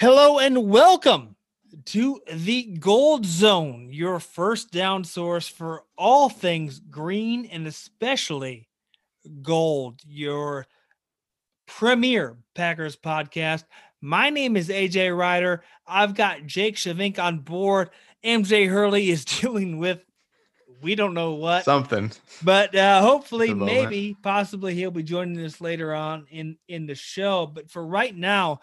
Hello and welcome to the Gold Zone, your first down source for all things green and especially gold, your premier Packers podcast. My name is AJ Ryder. I've got Jake Shavink on board. MJ Hurley is dealing with we don't know what something, but uh, hopefully, maybe, possibly, he'll be joining us later on in in the show. But for right now,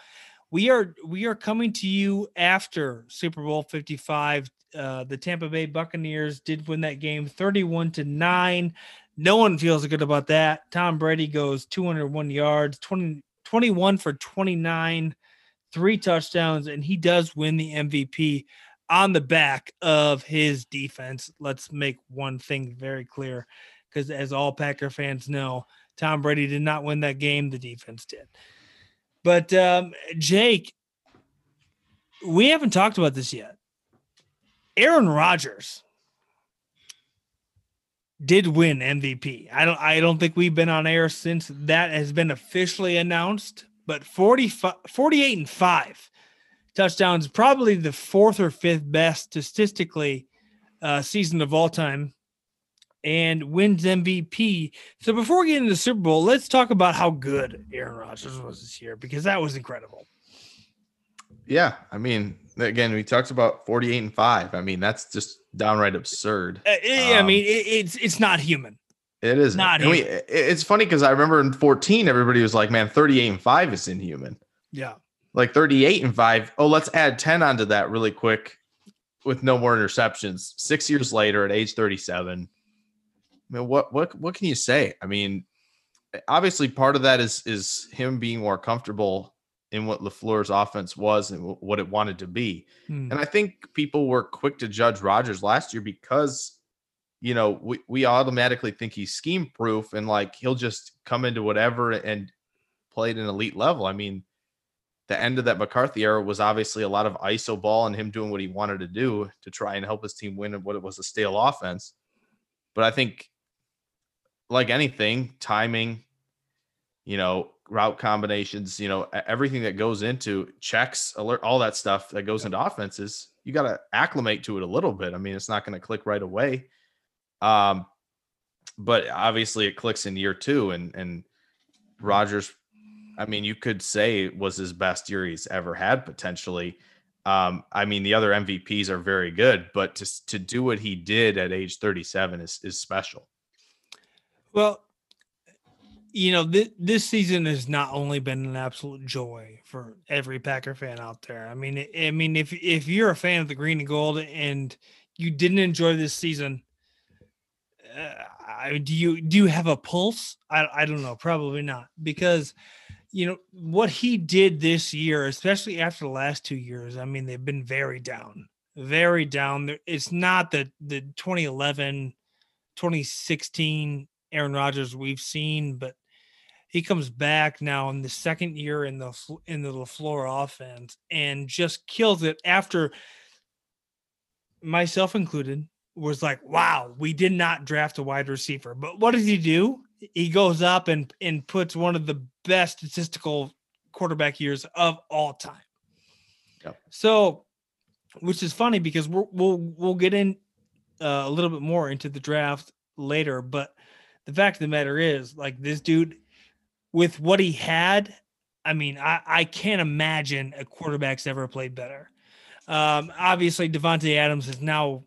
we are we are coming to you after Super Bowl 55. Uh, the Tampa Bay Buccaneers did win that game 31 to 9. No one feels good about that. Tom Brady goes 201 yards, 20, 21 for 29, three touchdowns, and he does win the MVP on the back of his defense. Let's make one thing very clear because, as all Packer fans know, Tom Brady did not win that game, the defense did. But um, Jake, we haven't talked about this yet. Aaron Rodgers did win MVP. I don't I don't think we've been on air since that has been officially announced, but 40, 48 and 5 touchdowns, probably the fourth or fifth best statistically uh, season of all time and wins MVP. So before we get into the Super Bowl, let's talk about how good Aaron Rodgers was this year because that was incredible. Yeah, I mean, again, we talked about 48 and 5. I mean, that's just downright absurd. Uh, I um, mean, it, it's it's not human. It is not. We, it's funny because I remember in 14, everybody was like, "Man, 38 and five is inhuman." Yeah, like 38 and five. Oh, let's add 10 onto that really quick with no more interceptions. Six years later, at age 37, I mean, what what what can you say? I mean, obviously part of that is is him being more comfortable in what LaFleur's offense was and what it wanted to be. Hmm. And I think people were quick to judge Rodgers last year because you know, we, we automatically think he's scheme proof and like he'll just come into whatever and play at an elite level. I mean, the end of that McCarthy era was obviously a lot of ISO ball and him doing what he wanted to do to try and help his team win what it was a stale offense. But I think like anything, timing, you know, route combinations, you know, everything that goes into checks, alert, all that stuff that goes into offenses, you got to acclimate to it a little bit. I mean, it's not going to click right away. Um, but obviously it clicks in year two and, and Rodgers, I mean, you could say was his best year he's ever had potentially. Um, I mean, the other MVPs are very good, but to, to do what he did at age 37 is, is special. Well, you know, th- this season has not only been an absolute joy for every Packer fan out there. I mean, I mean, if if you're a fan of the green and gold and you didn't enjoy this season, uh, do you do you have a pulse? I I don't know, probably not, because you know what he did this year, especially after the last two years. I mean, they've been very down, very down. It's not the the 2011, 2016 Aaron Rodgers we've seen, but he comes back now in the second year in the in the LaFleur offense and just kills it after myself included was like, wow, we did not draft a wide receiver. But what does he do? He goes up and and puts one of the best statistical quarterback years of all time. Yep. So, which is funny because we'll we'll we'll get in uh, a little bit more into the draft later, but the fact of the matter is, like this dude, with what he had, I mean, I, I can't imagine a quarterback's ever played better. Um, obviously, Davante Adams has now,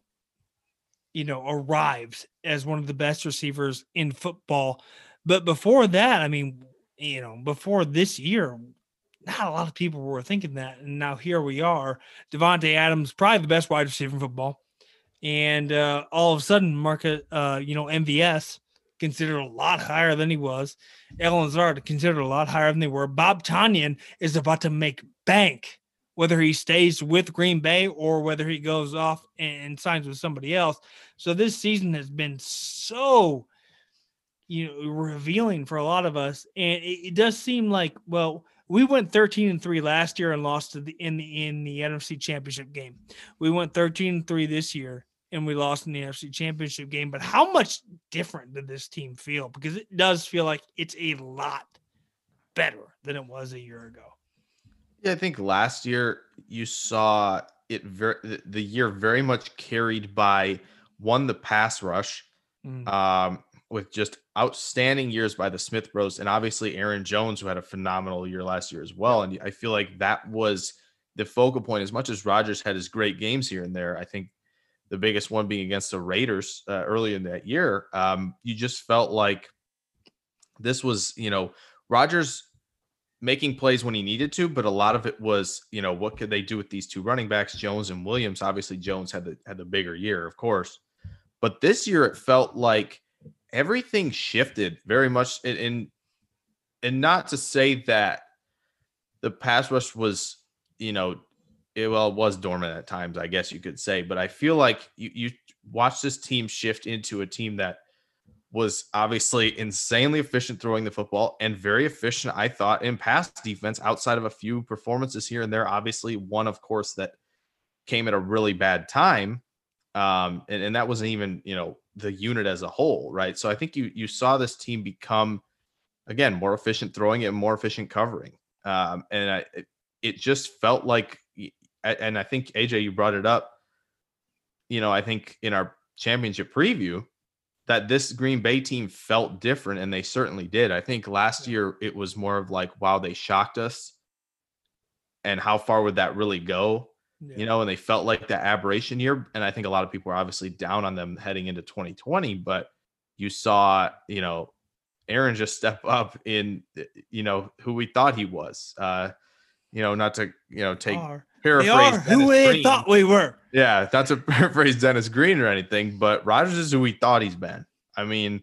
you know, arrived as one of the best receivers in football. But before that, I mean, you know, before this year, not a lot of people were thinking that. And now here we are. Davante Adams, probably the best wide receiver in football. And uh, all of a sudden, market, uh, you know, MVS considered a lot higher than he was. Allen Lazard considered a lot higher than they were. Bob Tonyan is about to make bank, whether he stays with Green Bay or whether he goes off and signs with somebody else. So this season has been so, you know, revealing for a lot of us, and it, it does seem like well. We went 13 and 3 last year and lost the in the in the NFC championship game. We went 13 and 3 this year and we lost in the NFC Championship game. But how much different did this team feel? Because it does feel like it's a lot better than it was a year ago. Yeah, I think last year you saw it very the year very much carried by one the pass rush, mm. um, with just outstanding years by the Smith Bros, and obviously Aaron Jones, who had a phenomenal year last year as well. And I feel like that was the focal point. As much as Rodgers had his great games here and there, I think the biggest one being against the Raiders uh, early in that year. Um, you just felt like this was, you know, Rodgers making plays when he needed to, but a lot of it was, you know, what could they do with these two running backs, Jones and Williams? Obviously, Jones had the had the bigger year, of course, but this year it felt like everything shifted very much. In and not to say that the pass rush was, you know, it well it was dormant at times, I guess you could say, but I feel like you you watch this team shift into a team that was obviously insanely efficient throwing the football and very efficient, I thought, in pass defense outside of a few performances here and there. Obviously, one, of course, that came at a really bad time. Um, and, and that wasn't even, you know, the unit as a whole, right? So I think you you saw this team become again more efficient throwing it and more efficient covering. Um, and I, it, it just felt like and I think AJ, you brought it up. You know, I think in our championship preview, that this Green Bay team felt different, and they certainly did. I think last year it was more of like, wow, they shocked us. And how far would that really go? Yeah. You know, and they felt like that aberration year. And I think a lot of people are obviously down on them heading into 2020, but you saw, you know, Aaron just step up in, you know, who we thought he was. Uh, you know, not to, you know, take paraphrase who we thought we were. Yeah, that's a paraphrase Dennis Green or anything, but Rodgers is who we thought he's been. I mean,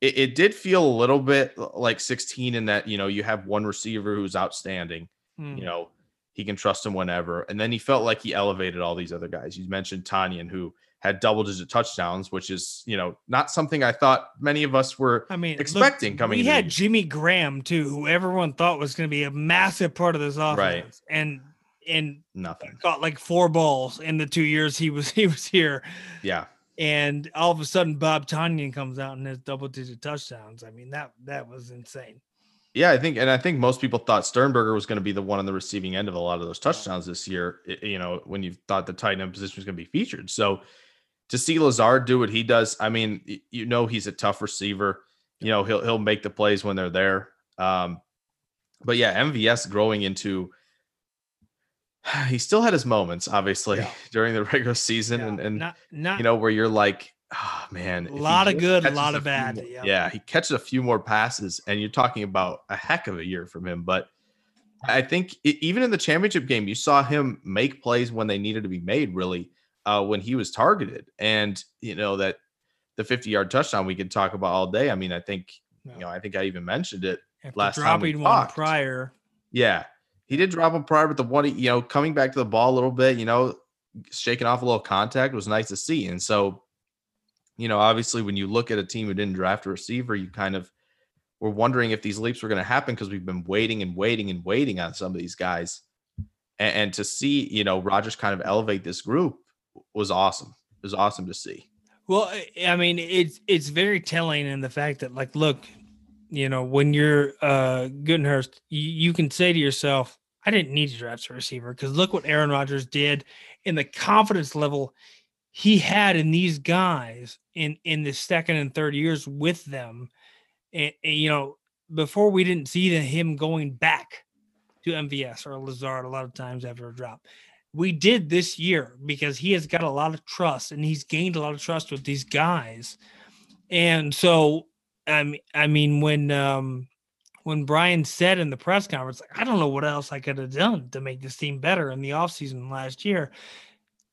it, it, did feel a little bit like 16 in that, you know, you have one receiver who's outstanding, hmm. you know, he can trust him whenever. And then he felt like he elevated all these other guys. You mentioned Tonyan, who had double digit touchdowns, which is, you know, not something I thought many of us were I mean, expecting look, coming. We had Jimmy Graham too, who everyone thought was going to be a massive part of this offense. Right. And and nothing got like four balls in the two years he was he was here. Yeah. And all of a sudden Bob Tonyan comes out and has double digit touchdowns. I mean, that that was insane. Yeah, I think, and I think most people thought Sternberger was going to be the one on the receiving end of a lot of those touchdowns this year. You know, when you thought the tight end position was going to be featured. So to see Lazard do what he does, I mean, you know, he's a tough receiver. You know, he'll he'll make the plays when they're there. Um, but yeah, MVS growing into he still had his moments, obviously, yeah. during the regular season, yeah. and, and not, not, you know where you're like, oh man, a lot of good, a lot of bad. More, yeah. yeah, he catches a few more passes, and you're talking about a heck of a year from him. But I think it, even in the championship game, you saw him make plays when they needed to be made. Really, uh, when he was targeted, and you know that the 50 yard touchdown we could talk about all day. I mean, I think you know, I think I even mentioned it After last dropping time. Dropping one prior. Yeah, he did drop him prior, but the one, you know, coming back to the ball a little bit, you know, shaking off a little contact was nice to see. And so, you know, obviously, when you look at a team who didn't draft a receiver, you kind of were wondering if these leaps were going to happen because we've been waiting and waiting and waiting on some of these guys. And, and to see, you know, Rodgers kind of elevate this group was awesome. It was awesome to see. Well, I mean, it's it's very telling in the fact that, like, look, you know, when you're uh Gutekunst, you, you can say to yourself, I didn't need to draft a receiver because look what Aaron Rodgers did in the confidence level he had in these guys in in the second and third years with them. And, and you know, before we didn't see the, him going back to MVS or Lazard a lot of times after a drop. We did this year because he has got a lot of trust and he's gained a lot of trust with these guys. And so I mean, I mean, when um, when Brian said in the press conference, I don't know what else I could have done to make this team better in the offseason last year.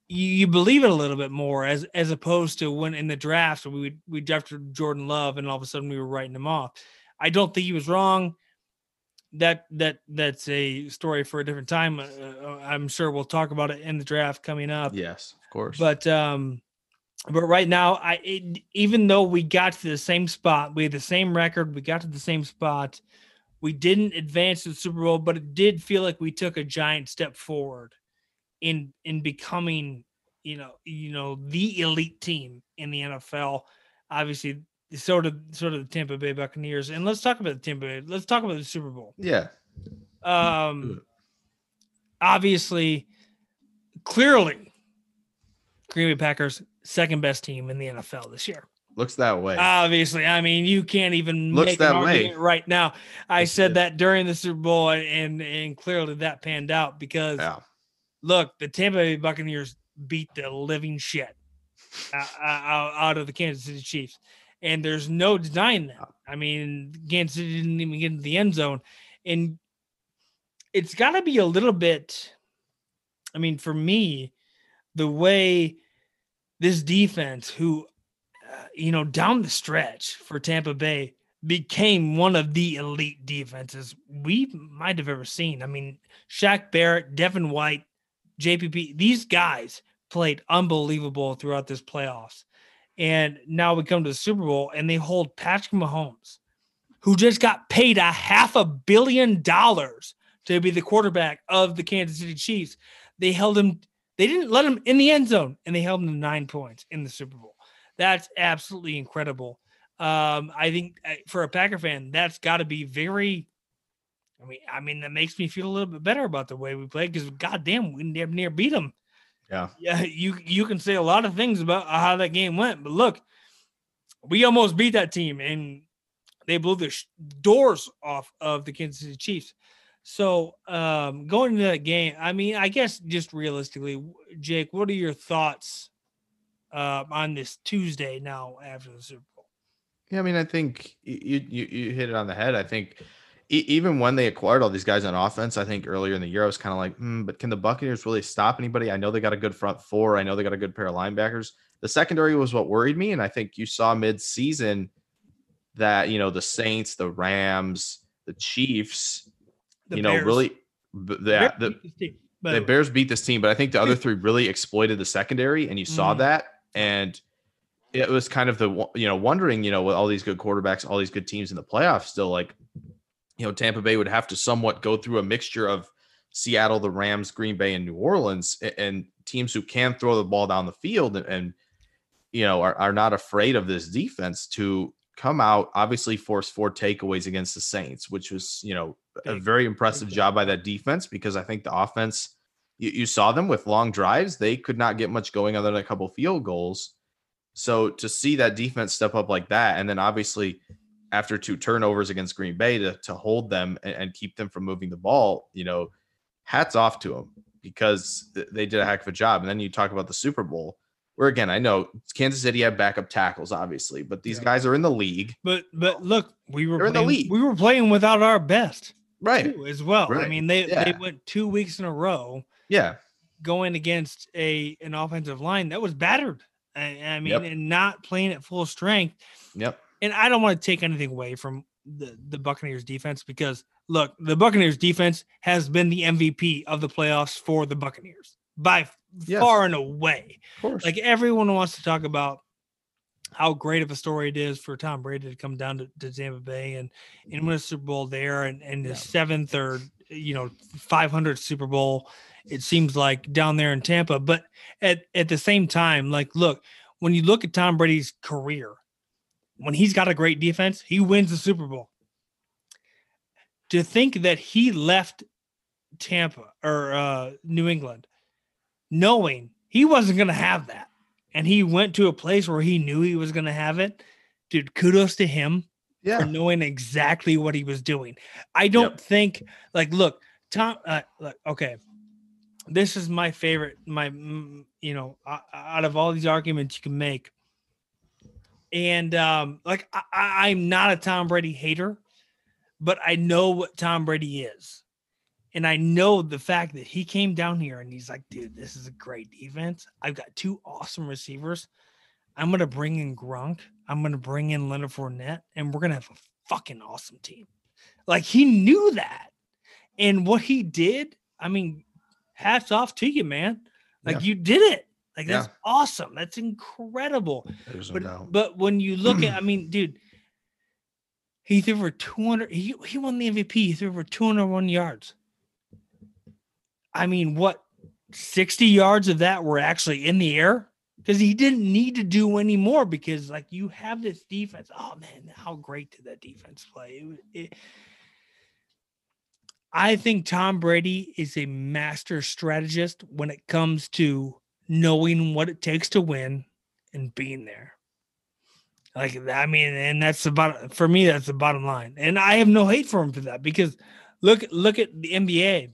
You, you, believe it a little bit more as as opposed to when in the draft we we drafted Jordan Love and all of a sudden we were writing him off. I don't think he was wrong. That that that's a story for a different time. Uh, uh I'm sure we'll talk about it in the draft coming up. Yes, of course. But um, but right now, I it, even though we got to the same spot, we had the same record, we got to the same spot. We didn't advance to the Super Bowl, but it did feel like we took a giant step forward in in becoming, you know, you know, the elite team in the NFL. Obviously, sort of sort of the Tampa Bay Buccaneers. And let's talk about the Tampa Bay. Let's talk about the Super Bowl. Yeah. Um obviously, clearly, Green Bay Packers second best team in the NFL this year. Looks that way. Obviously, I mean, you can't even Looks make that an way. right now. I said that during the Super Bowl, and and clearly that panned out because yeah. look, the Tampa Bay Buccaneers beat the living shit out of the Kansas City Chiefs, and there's no denying that. I mean, Kansas City didn't even get into the end zone, and it's got to be a little bit. I mean, for me, the way this defense, who uh, you know, down the stretch for Tampa Bay, became one of the elite defenses we might have ever seen. I mean, Shaq Barrett, Devin White, JPP, these guys played unbelievable throughout this playoffs. And now we come to the Super Bowl and they hold Patrick Mahomes, who just got paid a half a billion dollars to be the quarterback of the Kansas City Chiefs. They held him, they didn't let him in the end zone and they held him to nine points in the Super Bowl. That's absolutely incredible. Um, I think uh, for a Packer fan, that's got to be very. I mean, I mean, that makes me feel a little bit better about the way we played because, goddamn, we damn near beat them. Yeah. Yeah, you you can say a lot of things about how that game went, but look, we almost beat that team, and they blew the sh- doors off of the Kansas City Chiefs. So, um, going into that game, I mean, I guess just realistically, Jake, what are your thoughts uh, on this Tuesday now after the Super Bowl? Yeah, I mean, I think you you, you hit it on the head. I think e- even when they acquired all these guys on offense, I think earlier in the year I was kind of like, hmm, but can the Buccaneers really stop anybody? I know they got a good front four. I know they got a good pair of linebackers. The secondary was what worried me, and I think you saw mid-season that you know the Saints, the Rams, the Chiefs, The you know, Bears. really, Bears the, the team, the. Bears beat this team, but I think the other three really exploited the secondary, and you saw Mm. that, and it was kind of the you know wondering you know with all these good quarterbacks, all these good teams in the playoffs, still like you know Tampa Bay would have to somewhat go through a mixture of Seattle, the Rams, Green Bay, and New Orleans, a- and teams who can throw the ball down the field and, and you know are, are not afraid of this defense to come out obviously force four takeaways against the Saints, which was you know a very impressive job by that defense because I think the offense you, you saw them with long drives. They could not get much going other than a couple field goals. So to see that defense step up like that, and then obviously after two turnovers against Green Bay to, to hold them and, and keep them from moving the ball, you know, hats off to them because they did a heck of a job. And then you talk about the Super Bowl, where again, I know Kansas City had backup tackles, obviously, but these Yeah. guys are in the league. But but look, we were They're in the playing, league. we were playing without our best Right. too, as well. I mean, they they went two weeks in a row Yeah. going against a an offensive line that was battered. I, I mean, Yep. and not playing at full strength. Yep. And I don't want to take anything away from the the Buccaneers defense because look, the Buccaneers defense has been the MVP of the playoffs for the Buccaneers by Yes. far and away. Of course. Like everyone wants to talk about how great of a story it is for Tom Brady to come down to, to Tampa Bay and, and win a Super Bowl there and, and Yeah. his seventh or you know 500 Super Bowl. It seems like down there in Tampa, but at at the same time, like look, when you look at Tom Brady's career, when he's got a great defense, he wins the Super Bowl. To think that he left Tampa or uh, New England knowing he wasn't going to have that. And he went to a place where he knew he was going to have it. Dude, kudos to him for knowing exactly what he was doing. I don't think, like, look, Tom, uh, look, okay, this is my favorite, my, you know, out of all these arguments you can make. And, um, like, I, I'm not a Tom Brady hater, but I know what Tom Brady is. And I know the fact that he came down here and he's like, dude, this is a great defense. I've got two awesome receivers. I'm gonna bring in Gronk. I'm gonna bring in Leonard Fournette, and we're gonna have a fucking awesome team. Like he knew that, and what he did. I mean, hats off to you, man. Like Yeah. you did it. Like that's awesome. That's incredible. There's no But doubt. but when you look at, I mean, dude, he threw for 200. He he won the MVP. He threw for 201 yards. I mean, what 60 yards of that were actually in the air? Because he didn't need to do any more because, like, you have this defense. Oh man, how great did that defense play? It, it, I think Tom Brady is a master strategist when it comes to knowing what it takes to win and being there. Like I mean, and that's about for me. That's the bottom line, and I have no hate for him for that because look, look at the NBA.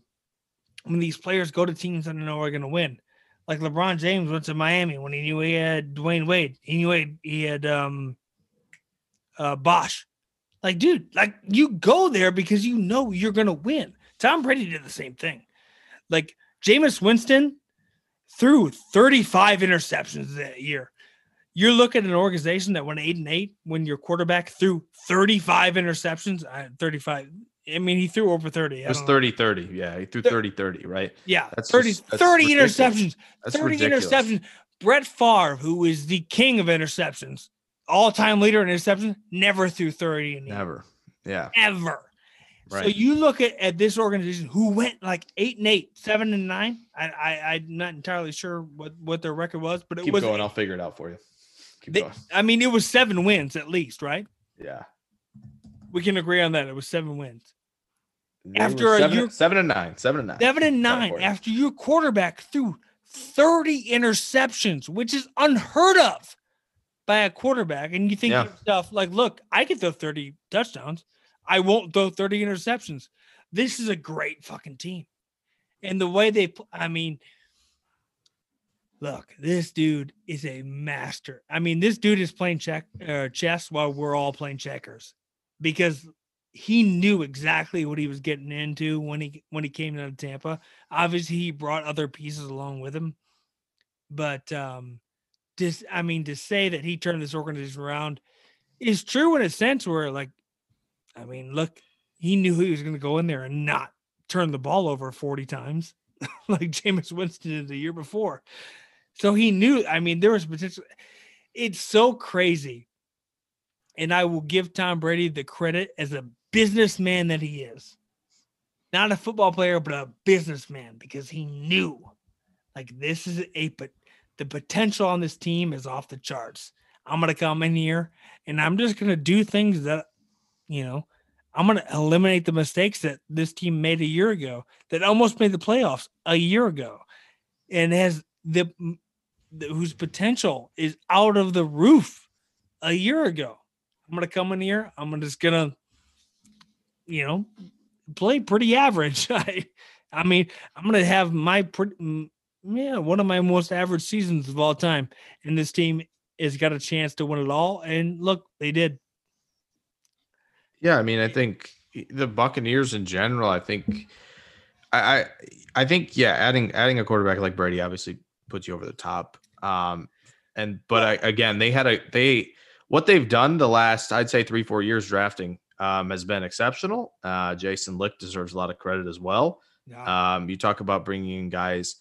When these players go to teams that know are going to win, like LeBron James went to Miami when he knew he had Dwyane Wade, he knew he had, um, uh, Bosh. Like, dude, like you go there because you know you're going to win. Tom Brady did the same thing. Like Jameis Winston threw 35 interceptions that year. You're looking at an organization that went eight and eight when your quarterback threw 35 interceptions. Uh, 35. I mean, he threw over 30. It was 30 30. Yeah, he threw 30 30, right? Yeah, that's 30, just, that's 30 ridiculous. interceptions. That's 30 ridiculous. interceptions. Brett Favre, who is the king of interceptions, all time leader in interceptions, never threw 30. Never. Yeah. Ever. Right. So you look at, at this organization who went like eight and eight, seven and nine. I, I I'm not entirely sure what what their record was, but it was Keep was going. I'll figure it out for you. They, I mean, it was seven wins at least, right? Yeah. We can agree on that. It was seven wins. They after seven, a year, seven and nine, seven and nine, seven and nine. After your quarterback threw 30 interceptions, which is unheard of by a quarterback, and you think yeah. yourself like, "Look, I can throw 30 touchdowns. I won't throw 30 interceptions. This is a great fucking team." And the way they, I mean, look, this dude is a master. I mean, this dude is playing check uh, chess while we're all playing checkers because he knew exactly what he was getting into when he when he came to Tampa. Obviously, he brought other pieces along with him, but um, just I mean, to say that he turned this organization around is true in a sense where, like, I mean, look, he knew he was going to go in there and not turn the ball over forty times like Jameis Winston did the year before. So he knew, I mean, there was potential. It's so crazy. And I will give Tom Brady the credit as a businessman that he is. Not a football player, but a businessman because he knew like this is a but the potential on this team is off the charts. I'm gonna come in here and I'm just gonna do things that you know I'm gonna eliminate the mistakes that this team made a year ago that almost made the playoffs a year ago and has the, the whose potential is out of the roof a year ago. I'm gonna come in here. I'm just gonna, you know, play pretty average. I, I mean, I'm gonna have my pretty, yeah, one of my most average seasons of all time, and this team has got a chance to win it all. And look, they did. Yeah, I mean, I think the Buccaneers in general. I think, I, I, I think, yeah, adding adding a quarterback like Brady obviously puts you over the top. Um, and but I, again, they had a they what they've done the last I'd say three four years drafting um, has been exceptional. Uh, Jason Licht deserves a lot of credit as well. Yeah. Um, you talk about bringing in guys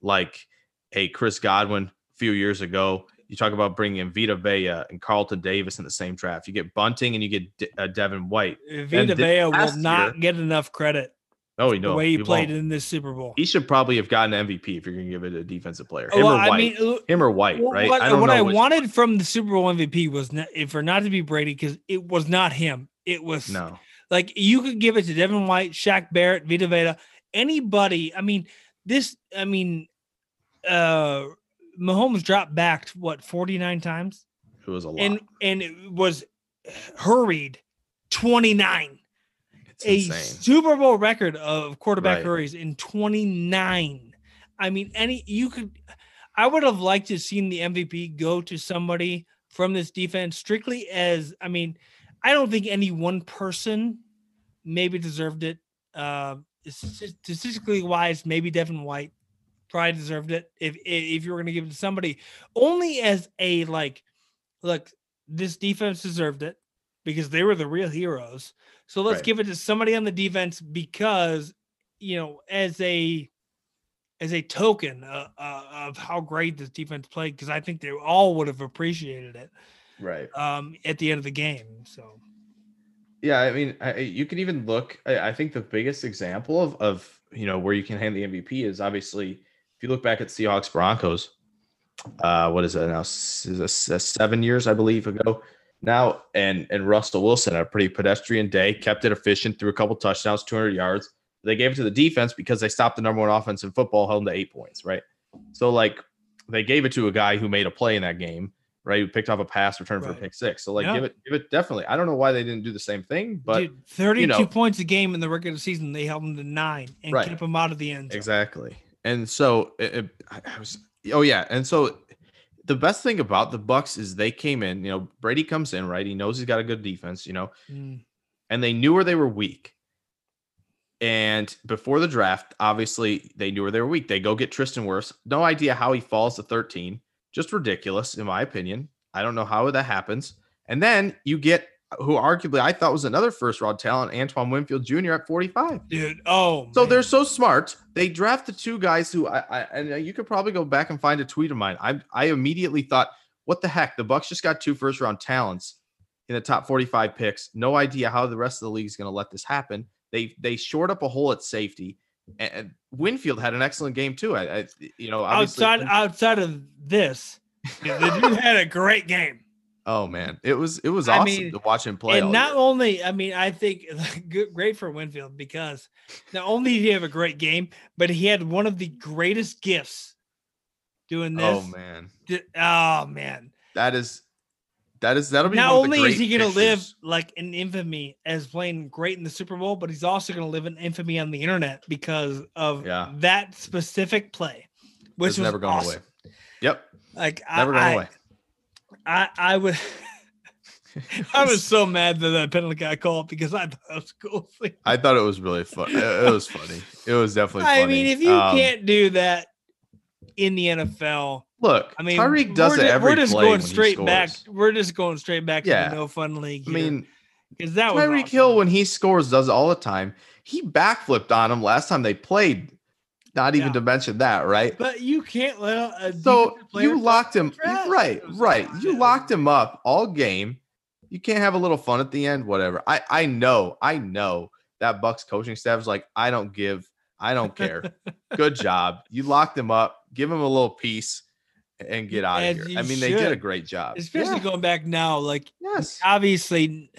like a Chris Godwin a few years ago. You talk about bringing in Vita Vea and Carlton Davis in the same draft. You get Bunting and you get De- uh, Devin White. Vita Vea will not year, get enough credit. Oh, you know the way he, he played won't. in this Super Bowl. He should probably have gotten MVP if you're going to give it a defensive player. Him well, or White. I mean, him or White, well, right? What I, what I wanted from the Super Bowl MVP was not, for not to be Brady because it was not him. It was no. Like you could give it to Devin White, Shaq Barrett, Vita Vea, anybody. I mean, this. I mean, uh Mahomes dropped back what 49 times. It was a lot. And and it was hurried 29 a Super Bowl record of quarterback right. hurries in 29. I mean, any you could I would have liked to seen the MVP go to somebody from this defense strictly as I mean, I don't think any one person maybe deserved it. Uh statistically wise, maybe Devin White probably deserved it if if you were going to give it to somebody only as a like look this defense deserved it because they were the real heroes so let's right. give it to somebody on the defense because you know as a as a token uh, uh, of how great this defense played because I think they all would have appreciated it right. um at the end of the game so. Yeah I mean I, you can even look I, I think the biggest example of of you know where you can hand the MVP is obviously if you look back at Seahawks Broncos uh what is it now? Is seven years I believe ago now and and Russell Wilson had a pretty pedestrian day, kept it efficient, threw a couple touchdowns, 200 yards. They gave it to the defense because they stopped the number one offense in football, held them to eight points, right? So like they gave it to a guy who made a play in that game, right? Who picked off a pass, return for a pick six. So like Yeah. give it, give it definitely. I don't know why they didn't do the same thing, but Dude, 32 know. points a game in the regular season. They held them to nine and Right. kept them out of the end. zone. Exactly. And so it, it- I was oh yeah, and so the best thing about the Bucs is they came in, you know, Brady comes in, right? He knows he's got a good defense, you know, Mm. and they knew where they were weak. And before the draft, obviously they knew where they were weak. They go get Tristan Wirfs. No idea how he falls to 13. Just ridiculous, in my opinion. I don't know how that happens. And then you get who arguably I thought was another first round talent, Antoine Winfield Jr. at 45. Dude, oh, So man. they're so smart. They draft the two guys who I, I and uh, you could probably go back and find a tweet of mine. I I immediately thought, what the heck? The Bucs just got two first round talents in the top 45 picks. No idea how the rest of the league is going to let this happen. They they shored up a hole at safety. And, Winfield had an excellent game too. I, I you know outside outside of this, the dude had a great game. Oh man, it was it was I awesome mean, to watch him play. and not year. only, I mean, I think good, great for Winfield because not only did he have a great game, but he had one of the greatest gifts doing oh, this. oh man, Oh man! that is that is that'll be Not one of the only is he going to live like in infamy as playing great in the Super Bowl, but he's also going to live in infamy on the internet because of Yeah. that specific play, which It's was never going awesome. away. Yep, Like never I, going I, away. I, I would. I was so mad that that penalty got called because I thought it was cool. I thought it was really fun. It, was funny. It was definitely. Funny. I mean, if you Um, can't do that in the NFL, look, I mean, Tyreek does it every We're just going straight back. We're just going straight back to the no fun league. I mean, because that Tyreek awesome. Hill when he scores does it all the time. He backflipped on him last time they played. Not even Yeah. to mention that, right? But you can't let a So you locked him, right? Right. You locked him up all game. You can't have a little fun at the end, whatever. I I know, I know that Bucs coaching staff is like, I don't give, I don't care. Good job. You locked him up. Give him a little piece and get out As of here. I mean, they did a great job. Especially Yeah. going back now, like Yes. obviously,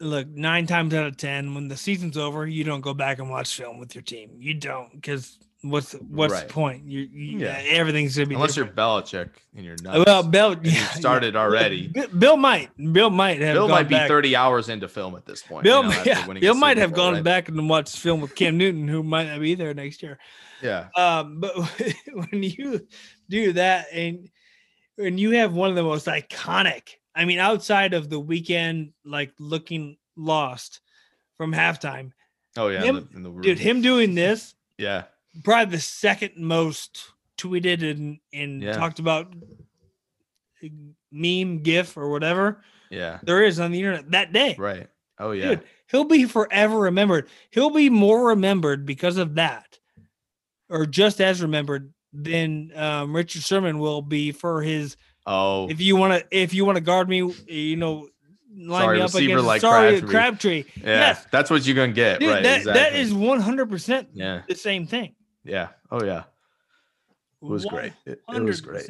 look, nine times out of ten, when the season's over, you don't go back and watch film with your team. You don't, because what's what's Right. the point? You, you Yeah. everything's gonna be Unless you're different. Belichick and you're not. well, Bill yeah, started yeah. already. Bill might, Bill might have Bill might be back. 30 hours into film at this point. Bill, you know, yeah, Bill might have gone right? back and watched film with Cam Newton, who might not be there next year. Yeah. Um, but when you do that and when you have one of the most iconic, I mean, outside of the Weeknd, like looking lost from halftime, Oh yeah. Him- in the, in the dude, him doing this, Yeah. Probably the second most tweeted and, and Yeah. talked about uh, meme, gif, or whatever Yeah. there is on the internet that day. Right. Oh yeah. Dude, he'll be forever remembered. He'll be more remembered because of that, or just as remembered than um, Richard Sherman will be for his. oh. If you want to, if you want to guard me, you know, line Sorry, me up receiver against like sorry Crabtree. Crabtree. yeah. yes. That's what you're gonna get. Dude, right. that exactly. that is one hundred percent Yeah. the same thing. Yeah. Oh yeah. It was great. It, it was great.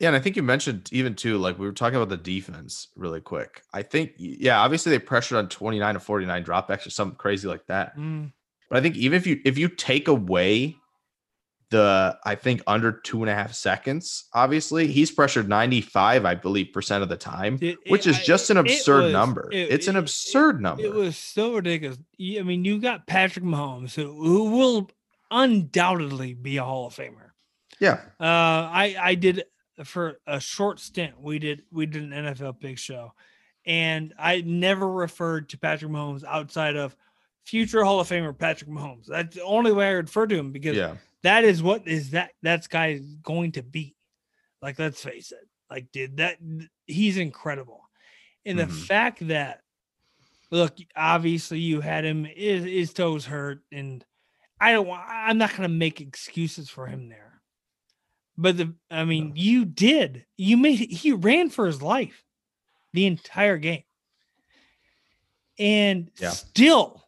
Yeah, and I think you mentioned even too, like we were talking about the defense really quick. I think, yeah, obviously they pressured on 29 to 49 dropbacks or something crazy like that. Mm, But I think even if you if you take away the I think under two and a half seconds, obviously he's pressured 95, I believe, percent of the time, It- which it- is just an absurd was- number. it- it's an absurd number. It was so ridiculous. I mean, you got Patrick Mahomes, who, who will undoubtedly be a Hall of Famer. yeah. Uh, I I did for a short stint. We did we did an NFL Big Show, and I never referred to Patrick Mahomes outside of future Hall of Famer Patrick Mahomes. That's the only way I refer to him because Yeah. that is what is that that's guy going to be. Like, let's face it. Like, dude, that he's incredible. And the Mhm. fact that look, obviously you had him his, his toes hurt, and I don't want I'm not gonna make excuses for him there. But the I mean, you did. You made he ran for his life the entire game. And Yeah. still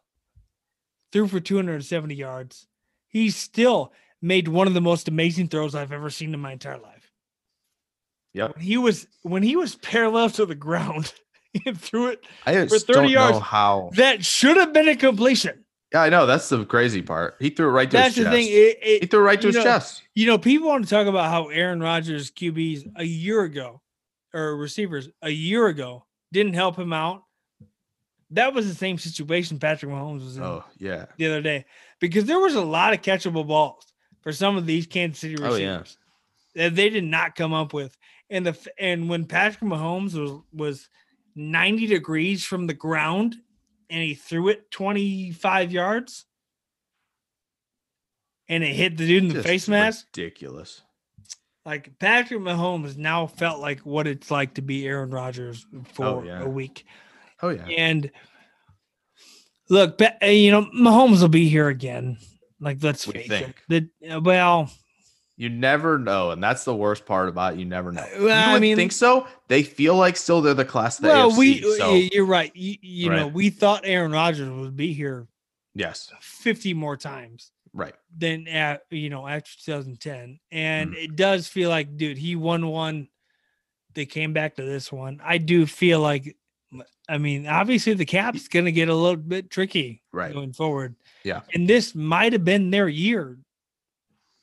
threw for 270 yards. He still made one of the most amazing throws I've ever seen in my entire life. Yep. When he was when he was parallel to the ground and threw it I just 30 yards, how that should have been a completion. Yeah, I know. That's the crazy part. He threw it right to That's his the chest. thing. It, he threw it right to you his know, chest. you know, people want to talk about how Aaron Rodgers QBs a year ago or receivers a year ago didn't help him out. That was the same situation Patrick Mahomes was in Oh yeah. the other day because there was a lot of catchable balls for some of these Kansas City Oh, yeah. receivers that they did not come up with. And the and when Patrick Mahomes was was 90 degrees from the ground and he threw it 25 yards and it hit the dude in the Just face mask. Ridiculous. Like Patrick Mahomes now felt like what it's like to be Aaron Rodgers for yeah. a week. Oh yeah. And look, uh, you know, Mahomes will be here again. Like, let's face think. it. The, uh, well, You never know, and that's the worst part about it. You never know. Uh, You well, I mean- think so. They feel like still they're the class of the well, AFC. we, so you're right. You, you know, we thought Aaron Rodgers would be here yes, 50 more times right. than at, you know, after 2010. And Mm. it does feel like, dude, he won one. They came back to this one. I do feel like, I mean, obviously the cap's going to get a little bit tricky Right. going forward. Yeah. And this might have been their year,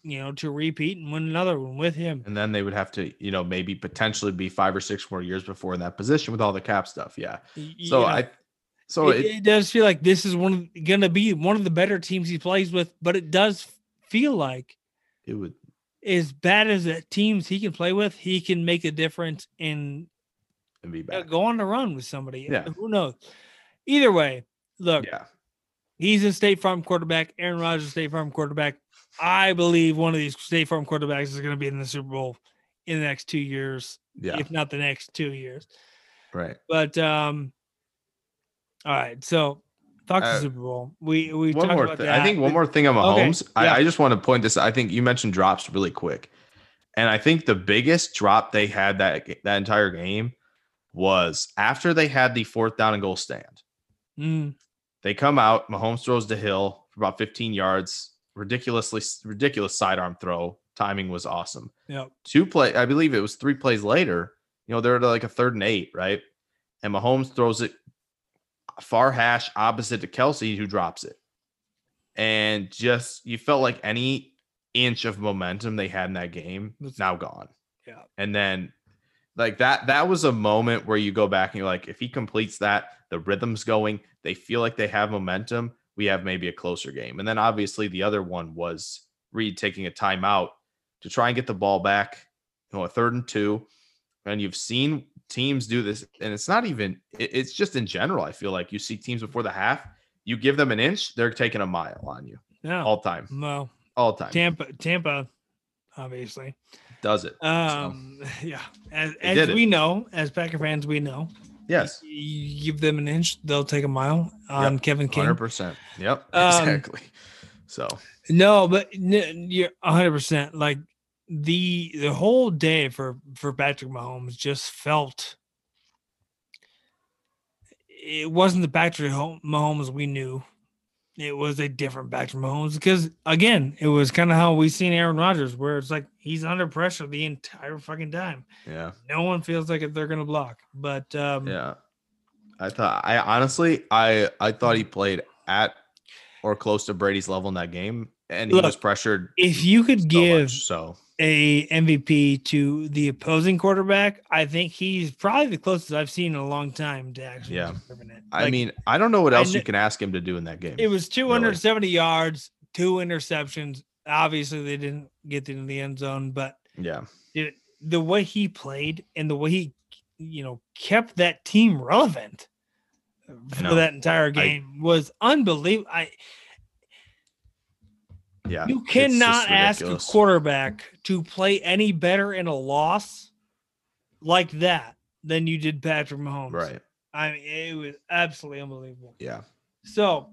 you know, to repeat and win another one with him. And then they would have to, you know, maybe potentially be five or six more years before in that position with all the cap stuff. Yeah. Y- So I, so it, it, it does feel like this is one going to be one of the better teams he plays with, but it does feel like it would as bad as the teams he can play with, he can make a difference and be uh, bad. go on the run with somebody. Yeah. Who knows? Either way, look, Yeah. he's a State Farm quarterback. Aaron Rodgers, State Farm quarterback. I believe one of these State Farm quarterbacks is going to be in the Super Bowl in the next two years, Yeah. if not the next two years. Right. But um, all right. So talk to Uh, Super Bowl. We we one more about thing. that. I think one more thing on Okay, Mahomes. yeah. I, I just want to point this. I think you mentioned drops really quick, and I think the biggest drop they had that that entire game was after they had the fourth down and goal stand. Mm, They come out. Mahomes throws to Hill for about 15 yards. Ridiculously ridiculous sidearm throw. Timing was awesome. yep. Two play, I believe it was three plays later. You know, they're like a third and eight, right? And Mahomes throws it far hash opposite to Kelsey, who drops it. And just you felt like any inch of momentum they had in that game Was- now gone. Yeah. And then like that, that was a moment where you go back and you're like, if he completes that, the rhythm's going, they feel like they have momentum. We have maybe a closer game. And then obviously the other one was Reid taking a timeout to try and get the ball back, you know, a third and two. And you've seen teams do this, and it's not even, it's just in general. I feel like you see teams before the half, you give them an inch, they're taking a mile on you Yeah. all time, well, all time. Tampa, Tampa, obviously. Does it? Um, yeah. As, as we know, as Packer fans, we know. Yes. You give them an inch, they'll take a mile on Kevin King. 100%. Yep. Um, exactly. So, No, but you're 100 percent like the the whole day for for Patrick Mahomes just felt it wasn't the Patrick Ho- Mahomes we knew. It was a different Patrick Mahomes because again, it was kind of how we seen Aaron Rodgers, where it's like he's under pressure the entire fucking time. yeah. No one feels like they're gonna block. But um, Yeah. I thought I honestly I I thought he played at or close to Brady's level in that game and he Look, was pressured if you could so give much, so a MVP to the opposing quarterback, I think he's probably the closest I've seen in a long time to actually Yeah. it. I mean, I don't know what else kn- you can ask him to do in that game. it was 270 yards, two interceptions. Obviously, they didn't get into the end zone, but yeah. it, the way he played and the way he, you know, kept that team relevant for that entire game was unbelievable. I Yeah. you cannot ask a quarterback to play any better in a loss like that than you did Patrick Mahomes. Right. I mean, it was absolutely unbelievable. Yeah. So,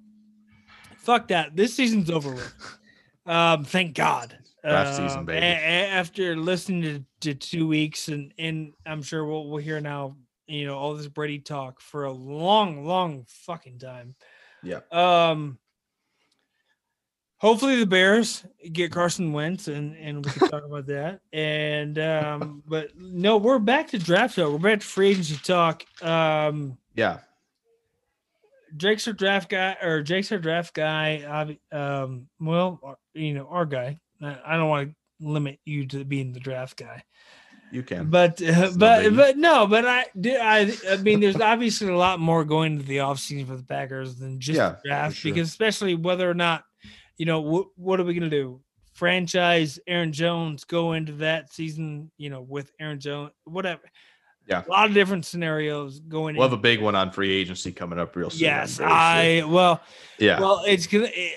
fuck that. This season's over with. Um, thank God. Draft season, Um, baby. a- a- after listening to, to two weeks, and and I'm sure we'll we'll hear now, you know, all this Brady talk for a long, long fucking time. Yeah. Um. Hopefully the Bears get Carson Wentz, and and we can talk about that. And um, but no, we're back to draft talk. We're back to free agency talk. Um, Yeah. Drake's our draft guy, or Jake's our draft guy. Um, well, you know, our guy. I don't want to limit you to being the draft guy, You can. but uh, but biggie. but no, but I do. I I mean, there's obviously a lot more going into the offseason for the Packers than just Yeah, draft, sure. because especially whether or not, you know, what what are we gonna do? Franchise Aaron Jones go into that season, you know, with Aaron Jones, whatever. Yeah. a lot of different scenarios going. We'll have a big one on free agency coming up real soon. Yes. I well, Yeah. well, it's gonna eh,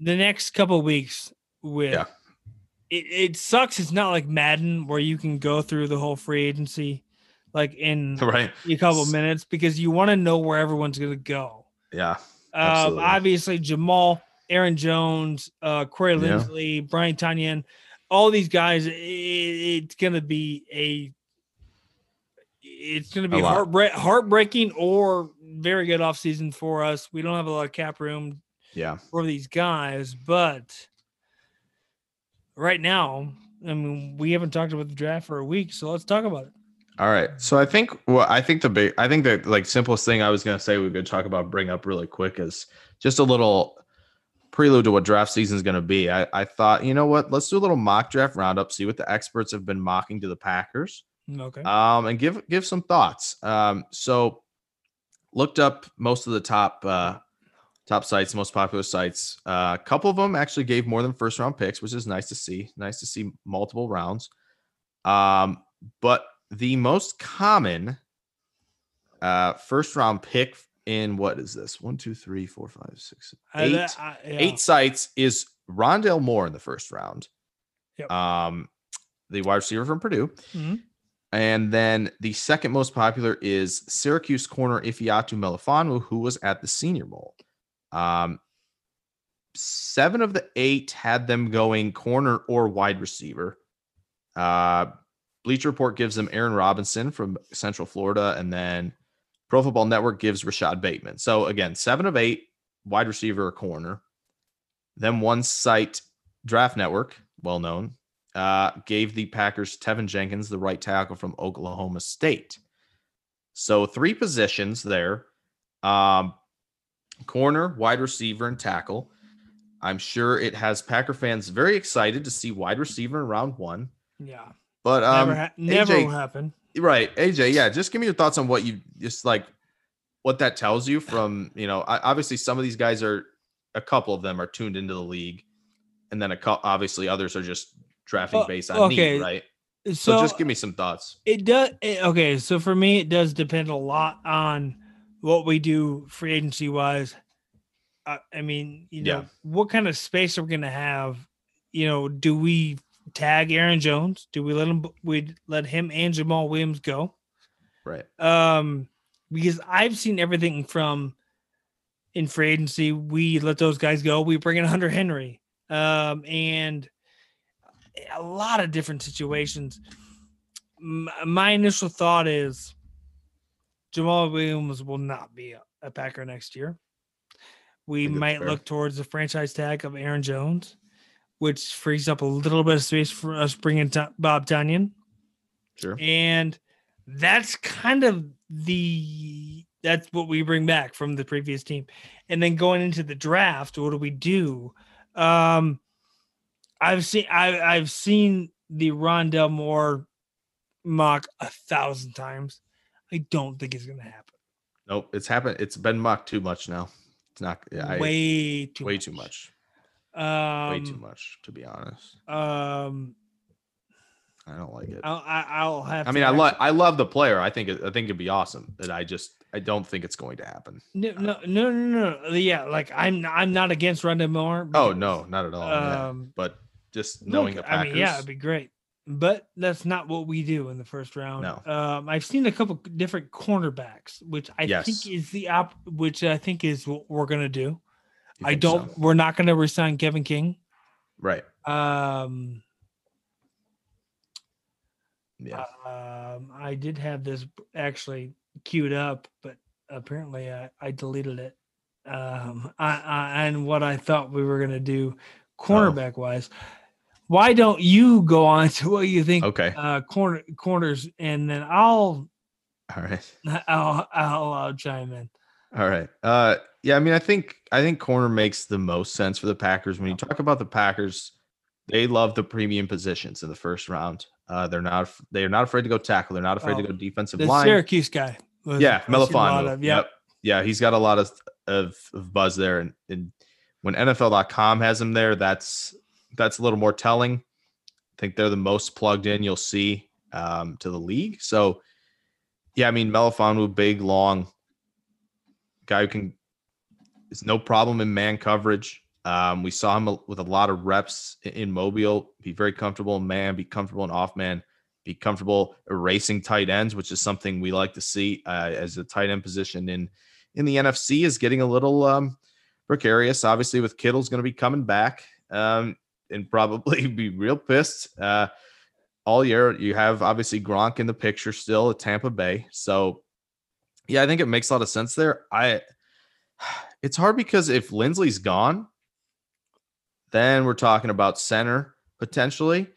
the next couple of weeks with Yeah. it, it sucks. It's not like Madden where you can go through the whole free agency like in right. a couple minutes because you want to know where everyone's gonna go. Yeah. Um, obviously Jamaal, Aaron Jones, uh, Corey Yeah. Linsley, Brian Tonyan, all these guys. It, it's gonna be a it's going to be heartbreak, heartbreaking or very good offseason for us. We don't have a lot of cap room Yeah. for these guys, but right now, I mean, we haven't talked about the draft for a week, so let's talk about it. All right. So I think well, I think the big I think the like simplest thing I was gonna say we could talk about bring up really quick is just a little prelude to what draft season is gonna be. I, I thought, you know what, let's do a little mock draft roundup, see what the experts have been mocking to the Packers. Okay. um, and give give some thoughts. Um, so looked up most of the top uh, top sites, most popular sites. Uh, a couple of them actually gave more than first round picks, which is nice to see. Nice to see multiple rounds. Um, but the most common uh, first round pick in what is this? One, two, three, four, five, six, eight, I- eight I- yeah. eight sites is Rondale Moore in the first round. Yep. Um, the wide receiver from Purdue. Mhm. And then the second most popular is Syracuse corner Ifeatu Melifonwu, who was at the Senior Bowl. Um, seven of the eight had them going corner or wide receiver. Uh, Bleacher Report gives them Aaron Robinson from Central Florida, and then Pro Football Network gives Rashod Bateman. So again, seven of eight wide receiver or corner. Then one site, Draft Network, well known, uh, gave the Packers Teven Jenkins, the right tackle from Oklahoma State. So three positions there: um, corner, wide receiver, and tackle. I'm sure it has Packer fans very excited to see wide receiver in round one. yeah. But um, never ha- never AJ will happen. Right, AJ. Yeah, just give me your thoughts on what you just like, what that tells you from you know. I, obviously, some of these guys are, a couple of them are tuned into the league, and then a couple, obviously, others are just drafting based on okay, need, right? So, So, just give me some thoughts. it does. It, okay, so for me, it does depend a lot on what we do free agency wise. Uh, I mean, you know, Yeah. what kind of space are we going to have? You know, do we tag Aaron Jones? Do we let him? We let him and Jamaal Williams go? Right. Um, because I've seen everything from in free agency, we let those guys go. We bring in Hunter Henry, um, and a lot of different situations. M- My initial thought is Jamaal Williams will not be a, a Packer next year. We might fair. look towards the franchise tag of Aaron Jones, which frees up a little bit of space for us bringing Bob Tonyan Sure. and that's kind of the that's what we bring back from the previous team and then going into the draft what do we do um i've seen I, i've seen the Rondale Moore mock a thousand times i don't think it's gonna happen Nope. It's happened. It's been mocked too much now. It's not. I, way too way much. too much. Um Way too much. To be honest, um I don't like it. i'll I, i'll have I mean, I love. I love the player. I think. It, I think it'd be awesome. That I just. I don't think it's going to happen. no no no no no yeah like i'm i'm not against Rondale Moore Oh no, not at all. yeah. um But just knowing Look, the Packers. I mean, yeah, it'd be great. But that's not what we do in the first round. No. Um, I've seen a couple different cornerbacks, which I Yes. think is the op, which I think is what we're gonna do. I don't. We're not gonna resign Kevin King. Right. Um, Yeah. um, I did have this actually queued up, but apparently I, I deleted it. Um, I, I and what I thought we were gonna do, cornerback wise. Why don't you go on to what you think okay. uh corner corners and then I'll All right. I'll I'll, uh chime in. All right. Uh yeah, I mean I think I think corner makes the most sense for the Packers. When you talk about the Packers, they love the premium positions in the first round. Uh they're not they're not afraid to go tackle. They're not afraid Oh, to go defensive The line. Syracuse guy. was- yeah, Melifonwu. of- Yep. Yeah, he's got a lot of, of, of buzz there. And, and when NFL.com has him there, that's that's a little more telling. I think they're the most plugged in you'll see um, to the league. So, yeah, I mean, Melifonwu, big, long guy who can is no problem in man coverage. Um, we saw him with a lot of reps in, Mobile, be very comfortable in man, be comfortable in off man, be comfortable erasing tight ends, which is something we like to see uh, as the tight end position in in the NFC is getting a little um, precarious. Obviously, with Kittle's going to be coming back um, and probably be real pissed uh, all year. You have obviously Gronk in the picture still at Tampa Bay, so yeah, I think it makes a lot of sense there. I it's hard because if Linsley's gone, then we're talking about center potentially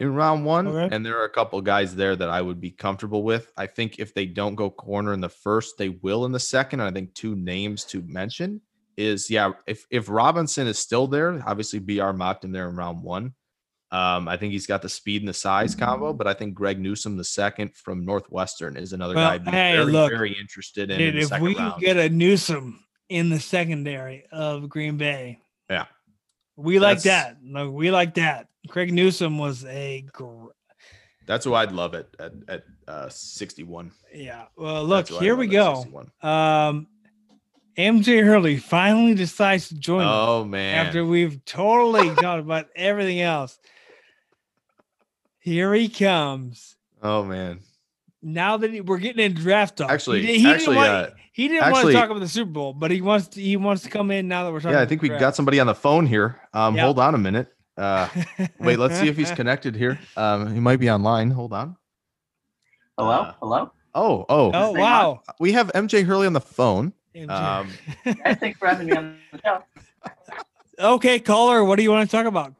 in round one. Okay. And there are a couple guys there that I would be comfortable with. I think if they don't go corner in the first, they will in the second. And I think two names to mention is yeah, if if Robinson is still there, obviously BR mocked him there in round one. Um, I think he's got the speed and the size combo, but I think Greg Newsome the second from Northwestern is another Well, guy I'd be hey, very, look, very interested in. Dude, in the if we round. get a Newsome in the secondary of Green Bay, Yeah. we like That's- that. No, we like that. Greg Newsome was a gr- That's who I'd love it at at uh, 61. yeah. Well, look, That's who I'd here we go. Um, MJ Hurley finally decides to join Oh man, after we've totally talked about everything else. Here he comes. oh man. Now that he, we're getting in draft talk, Actually- he, he actually, didn't uh, want, he didn't want to talk about the Super Bowl, but he wants to, he wants to come in now that we're talking. Yeah, I think the we got somebody on the phone here. Um, Yep. hold on a minute. Uh, wait, let's see if he's connected here. Um, he might be online. Hold on. Hello? Uh, Hello? Oh, oh, Oh thing wow! we have MJ Hurley on the phone. MJ. Um, Guys, thanks for having me on the show. okay, caller, what do you want to talk about?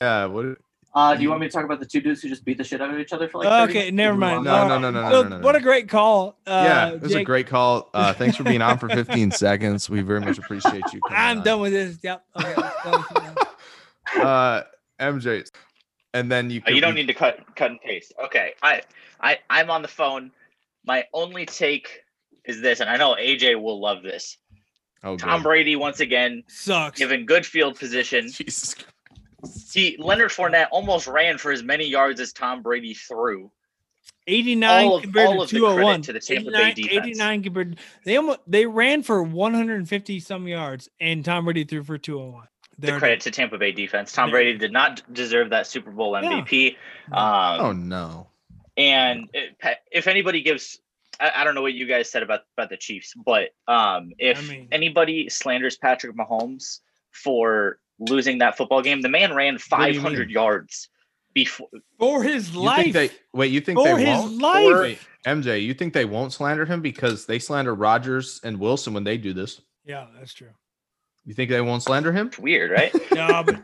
yeah. What? Uh, do you want me to talk about the two dudes who just beat the shit out of each other for like okay, minutes? never mind. No, no, no, no, no, no, no, no. What a great call! Uh, yeah, it was a great call. Uh, thanks for being on for 15 seconds. We very much appreciate you. I'm on. done with this. Yep. Okay. Uh, MJ, and then you. Oh, you don't need to cut cut and paste. Okay, I I I'm on the phone. My only take is this, and I know AJ will love this. Oh, Tom good. Brady once again Sucks. given good field position. Jesus. Christ. He Leonard Fournette almost ran for as many yards as Tom Brady threw. 89 all of- compared all to of the credit 201. to the Tampa Bay 89, defense. 89 compared. They almost they ran for 150 some yards, and Tom Brady threw for 201. The There it credit to Tampa Bay defense. Tom Brady did not deserve that Super Bowl MVP. Um, Oh no. And it, if anybody gives, I, I don't know what you guys said about about the Chiefs, but um, if mean- anybody slanders Patrick Mahomes for losing that football game, the man ran 500 yards before. For his You life. think they wait? You think for they his won't? life. Wait, MJ, you think they won't slander him because they slander Rodgers and Wilson when they do this? Yeah, that's true. You think they won't slander him? It's weird, right? Yeah, but,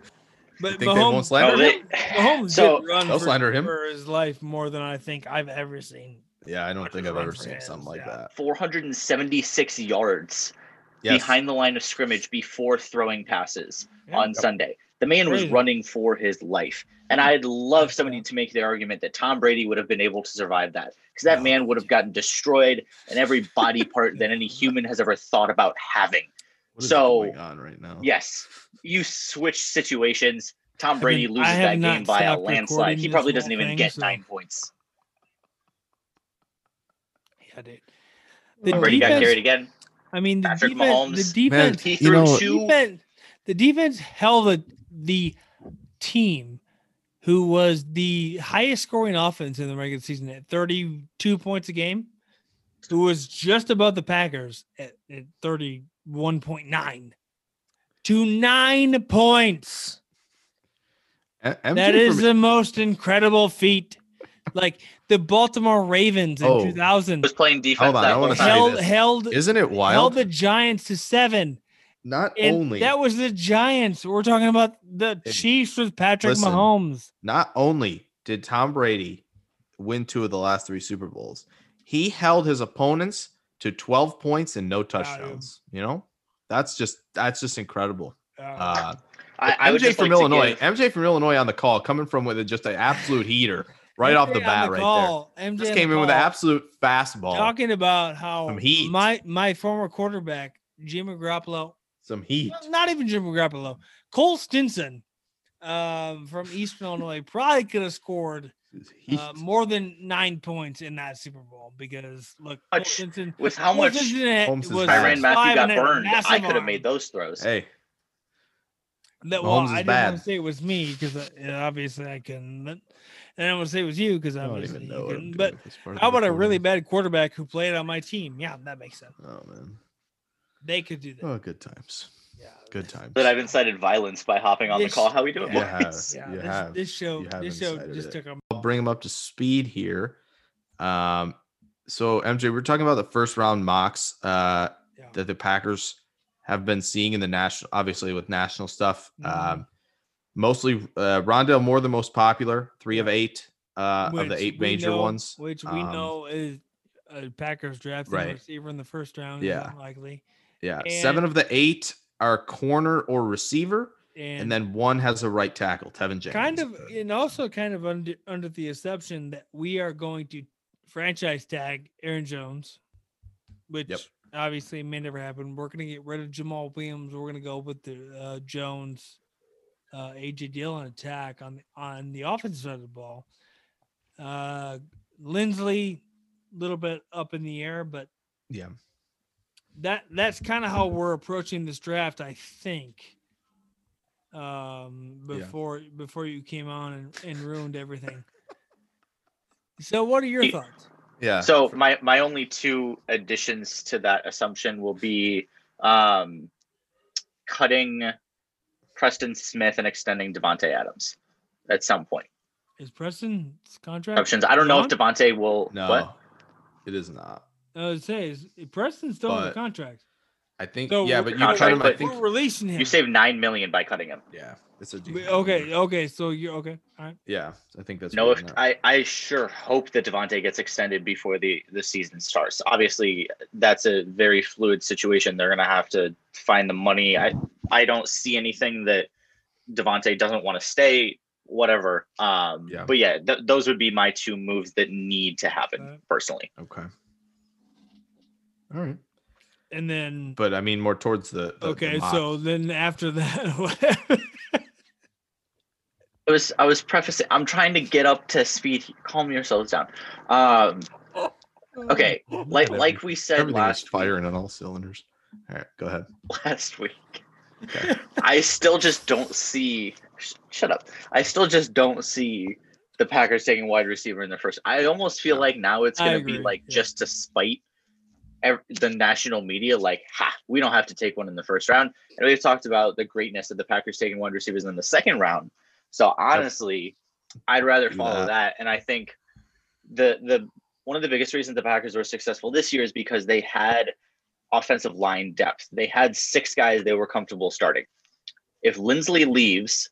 but think they won't slander No, him? they- Mahomes So- did run for, slander him. for his life more than I think I've ever seen. Yeah, I don't think I've ever seen his, something like yeah. that. 476 yards Yes. behind the line of scrimmage before throwing passes Yeah. on Sunday. The man was running for his life. And I'd love somebody to make the argument that Tom Brady would have been able to survive that because that No. man would have gotten destroyed in every body part that any human has ever thought about having. What is so- going on right now? Yes, you switch situations. Tom Brady been- loses that game by a landslide. He probably doesn't even thing, get so- nine points. Yeah, dude. Tom Brady got defense- carried again. I mean, the Patrick defense, Mahomes. the defense, He You know- two. defense, the defense held the the team who was the highest scoring offense in the regular season at 32 points a game, who was just above the Packers at, at 31.9 to nine points. A- MJ That for is me- the most incredible feat. Like the Baltimore Ravens in Oh. 2000 was playing defense. Hold on, that I wanna whole say held held Isn't it wild? held the Giants to seven. Not And only that was the Giants. We're talking about the Hey, Chiefs with Patrick listen. Mahomes. not only did Tom Brady win two of the last three Super Bowls, he held his opponents to 12 points and no touchdowns. You know, that's just that's just incredible. Uh, Uh, I, I would MJ from like to Illinois, give- MJ from Illinois on the call, coming from with just an absolute heater right off the MJ on bat, right call, MJ. Just came the in with an absolute fastball, talking about how Some heat. my my former quarterback Jimmy Garoppolo, some heat. well, not even Jimmy Garoppolo, Cole Stinson, um, from Eastern Illinois, probably could have scored uh, more than nine points in that Super Bowl because look, Cole Much- Stinson with how much Stinson Holmes was bad. Matthew got and had a burned, I could have made those throws. hey, That, well, Mahomes I didn't bad. want to say it was me because obviously I couldn't. And I didn't want to say it was you because I don't obviously even you know. what I'm But with this part of how about a really bad quarterback who played on my team? Yeah, that makes sense. Oh man, They could do that. oh good times, yeah. good times. That I've incited violence by hopping on the call. How we doing, You Yeah. have, boys? Yeah, you this, have. this show, you have this show incited just it. took a I'll bring them up to speed here. Um, so MJ, we're talking about the first round mocks uh, yeah. that the Packers have been seeing in the national, obviously with national stuff. Mhm. Um, mostly uh, Rondale Moore, the most popular, three of eight uh, of the eight major know- ones. which we Um, know is a Packers drafting right. receiver in the first round. Yeah. Likely. Yeah, seven of the eight are corner or receiver, And, and then one has a right tackle, Teven Jenkins. kind of, and also kind of under under the assumption that we are going to franchise tag Aaron Jones, which obviously may never happen. We're going to get rid of Jamaal Williams. We're going to go with the uh, Jones, uh, AJ Dillon attack on the, on the offensive side of the ball. Uh, Linsley, a little bit up in the air, but yeah. that that's kind of how we're approaching this draft, I think. Um, Yeah. before before you came on and, and ruined everything. so, what are your thoughts? Yeah. So my my only two additions to that assumption will be um, cutting Preston Smith and extending Davante Adams at some point. Is Preston's contract Options. I don't know if? Davante will. no, What? it is not. I would say is Preston's still under But- contract. I think. So yeah, but you we're- cut him. I but- think. We're releasing him. You save nine million by cutting him. Yeah, it's a We- decent okay, number. okay. So you're okay. All right. Yeah, I think that's. No, if. I, I sure hope that Davante gets extended before the the season starts. Obviously, that's a very fluid situation. They're gonna have to find the money. I I don't see anything that Davante doesn't want to stay. Whatever. Um, Yeah. But yeah, th- those would be my two moves that need to happen Right. personally. Okay. All right, And then but I mean more towards the. the- the okay, mock. so then after that. I was I was prefacing. I'm trying to get up to speed. Calm yourselves down. Um, okay, like Every- like we said everything last firing on all cylinders. All right, go ahead. last week. Okay. I still just don't see. sh- Shut up. I still just don't see the Packers taking wide receiver in the first. I almost feel No. like now it's going to be like yeah. just to spite the national media, like, ha, we don't have to take one in the first round. And we've talked about the greatness of the Packers taking wide receivers in the second round. So honestly, I'd rather follow that. that. And I think the the one of the biggest reasons the Packers were successful this year is because they had offensive line depth. They had six guys they were comfortable starting. If Linsley leaves,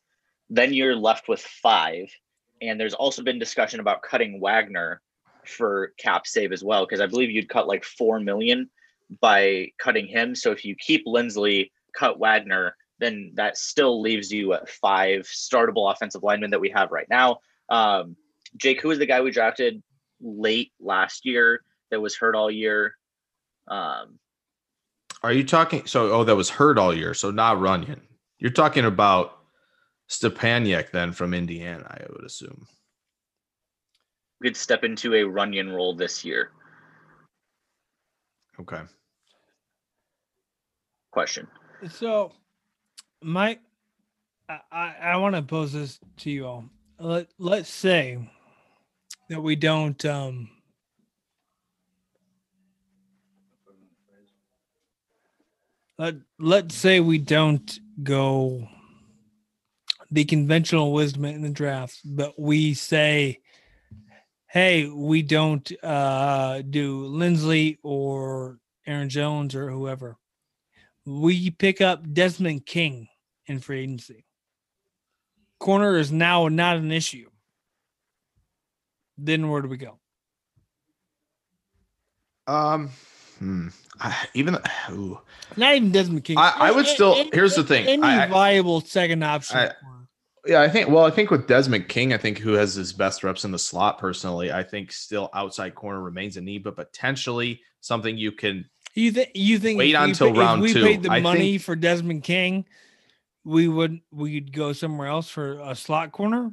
then you're left with five. And there's also been discussion about cutting Wagner for cap save as well, because I believe you'd cut like four million by cutting him. So if you keep Linsley, cut Wagner, then that still leaves you at five startable offensive linemen that we have right now. Um, Jake, who is the guy we drafted late last year that was hurt all year? Um, Are you talking? So, oh, that was hurt all year. So not Runyon. You're talking about Stepaniak then from Indiana, I would assume. Could step into a Runyon role this year. Okay. Question. So, my, I, I, I want to pose this to you all. Let Let's say that we don't. um Let Let's say we don't go the conventional wisdom in the draft, but we say, "Hey, we don't uh do Linsley or Aaron Jones or whoever." we pick up Desmond King in free agency. Corner is now not an issue. Then where do we go? Um, Hmm. I, even ooh. Not even Desmond King. I- I would still- here's the thing, Any I- viable second option. Yeah, I think. Well, I think with Desmond King, I think who has his best reps in the slot. Personally, I think still outside corner remains a need, but potentially something you can. You think you think Wait we until round if we two. paid the I money think- for Desmond King, we would we'd go somewhere else for a slot corner.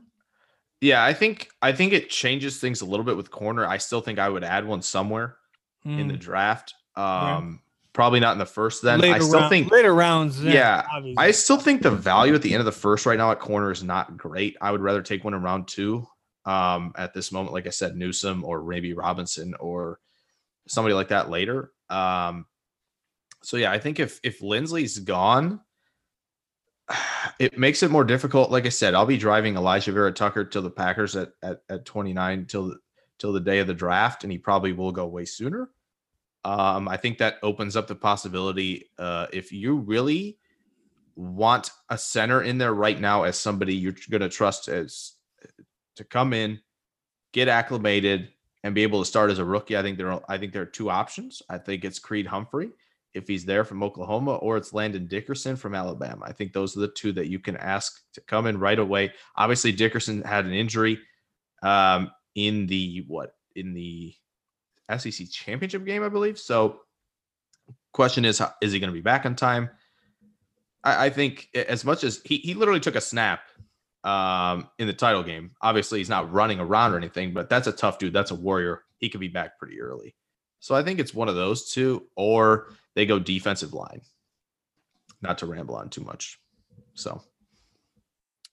Yeah, I think. I think it changes things a little bit with corner. I still think I would add one somewhere in the Mm. draft. Yeah. Probably not in the first. Then I still round- think. later rounds. then, Yeah. I still think the value at the end of the first right now at corner is not great. I would rather take one in round two. Um, at this moment, like I said, Newsome or maybe Robinson or somebody like that later. Um, so yeah, I think if if Linsley's gone, it makes it more difficult. Like I said, I'll be driving Alijah Vera-Tucker to the Packers at at, at 29 till the till the day of the draft, and he probably will go way sooner. Um, I think that opens up the possibility uh, if you really want a center in there right now as somebody you're going to trust as to come in, get acclimated, and be able to start as a rookie. I think there are I think there are two options. I think it's Creed Humphrey if he's there from Oklahoma, or it's Landon Dickerson from Alabama. I think those are the two that you can ask to come in right away. Obviously, Dickerson had an injury um, in the what in the SEC championship game, I believe. So, question is, how- is he going to be back on time? I, I think as much as he he literally took a snap um, in the title game. Obviously, he's not running around or anything, but that's a tough dude. That's a warrior. He could be back pretty early. So I think it's one of those two, or they go defensive line. Not to ramble on too much. So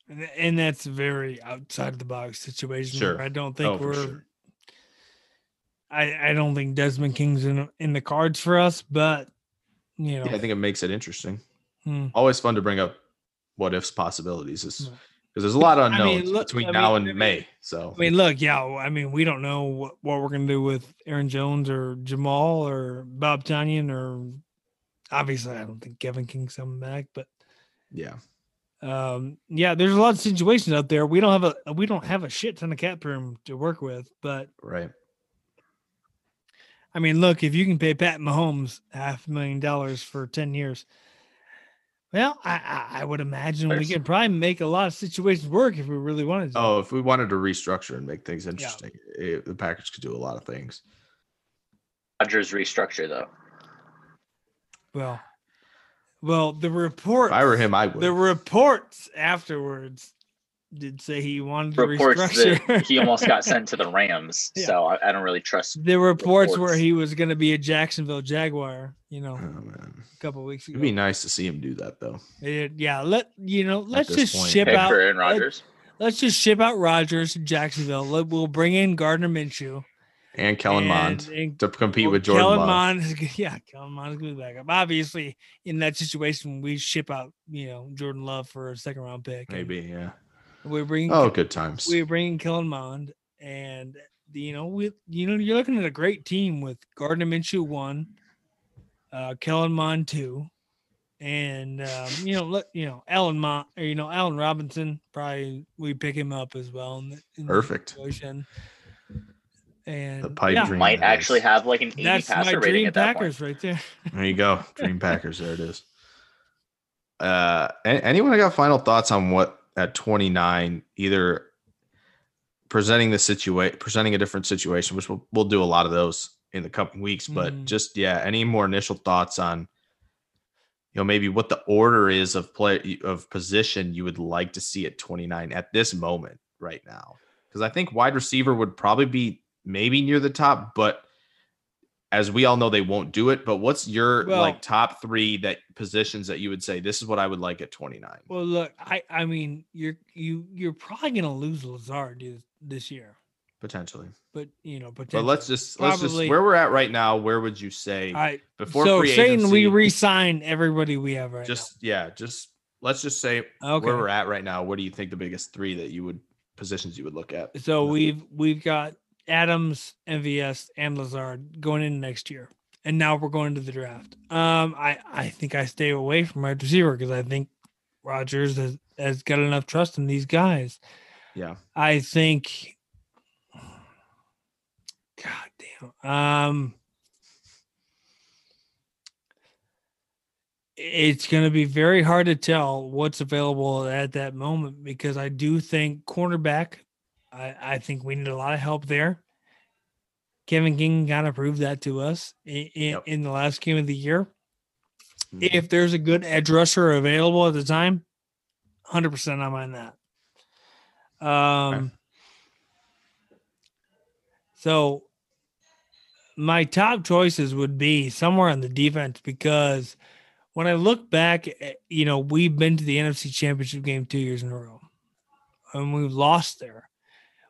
and, and that's very outside of the box situation. Sure. I don't think Oh, we're. sure. I I don't think Desmond King's in in the cards for us, but you know, yeah, I think it makes it interesting. hmm. Always fun to bring up what ifs possibilities is because there's a lot of I mean, look- between I now and I mean- May. So I mean, look, yeah. I mean, we don't know what, what we're gonna do with Aaron Jones or Jamaal or Bob Tonyan or obviously I don't think Kevin King's coming back, but yeah, um yeah, there's a lot of situations out there. We don't have a we don't have a shit ton of cap room to work with, but right. I mean, look, if you can pay Pat Mahomes half a million dollars for 10 years, well, I I, I would imagine we could probably make a lot of situations work if we really wanted to. Oh, if we wanted to restructure and make things interesting, eh, the Packers could do a lot of things. Rodgers restructure though. Well, well, the report If I were him, I would. the reports afterwards did say he wanted to Reports restructure. that he almost got sent to the Rams, Yeah. so I, I don't really trust. the reports, where he was going to be a Jacksonville Jaguar, you know, Oh, man. a couple weeks ago. It'd be nice to see him do that, though. It- yeah, let you know, let's just point. ship Pick out for Aaron let- Rodgers. let's just ship out Rodgers to Jacksonville. Let, we'll bring in Gardner Minshew And Kellen Mond and- and to compete well, with Jordan Kellen Love. Mond is g- yeah, Kellen Mond is going to be back up. Obviously, in that situation, we ship out you know Jordan Love for a second round pick. and Maybe, yeah. We bring Oh, good times. we bring Kellen Mond, and you know we you know you're looking at a great team with Gardner Minshew one, uh, Kellen Mond two, and um, you know look you know Allen Mond or you know Allen Robinson probably we pick him up as well in the, in Perfect. situation. And The pipe yeah, dream. Might that actually have like an 80 that's my passer rating dream at that Packers point. right there. There you go. Dream Packers. There it is. Uh, a- anyone got final thoughts on what at 29 either presenting the situation, presenting a different situation, which we'll, we'll do a lot of those in the coming weeks, but Mhm. just yeah, any more initial thoughts on you know maybe what the order is of play of position you would like to see at 29 at this moment right now because i think wide receiver would probably be maybe near the top but as we all know they won't do it but what's your Well- like top three that positions that you would say this is what i would like at 29 Well, look, I I mean you're you you're probably gonna lose Lazard this, this year, potentially but you know, but let's just let's just where we're at right now where would you say right. before so free saying we agency, re-sign everybody we have right just yeah just let's just say. Okay. where we're at right now what do you think the biggest three that you would positions you would look at So we've we've got Adams, MVS, and Lazard going in next year, and now we're going to the draft. Um, I I think I stay away from wide receiver because I think Rodgers has, has got enough trust in these guys. yeah I think. God damn. Um. it's going to be very hard to tell what's available at that moment because I do think cornerback, I, I think we need a lot of help there. Kevin King kind of proved that to us in, Yep. in the last game of the year. Mhm. If there's a good edge rusher available at the time, 100% I'm on that. Um, So my top choices would be somewhere on the defense because when I look back, you know, we've been to the NFC Championship game two years in a row and we've lost there.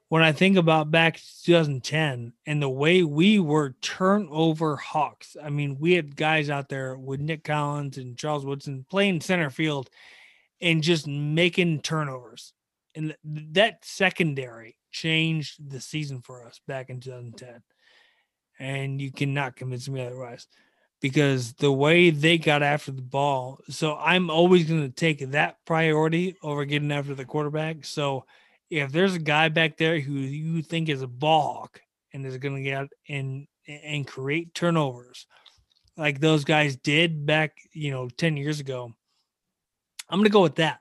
When I think about back to 2010 and the way we were turnover hawks, I mean, we had guys out there with Nick Collins and Charles Woodson playing center field and just making turnovers. And that secondary changed the season for us back in 2010. And you cannot convince me otherwise because the way they got after the ball. So I'm always going to take that priority over getting after the quarterback. So if there's a guy back there who you think is a ball and is going to get and and create turnovers like those guys did back, you know, 10 years ago, I'm going to go with that.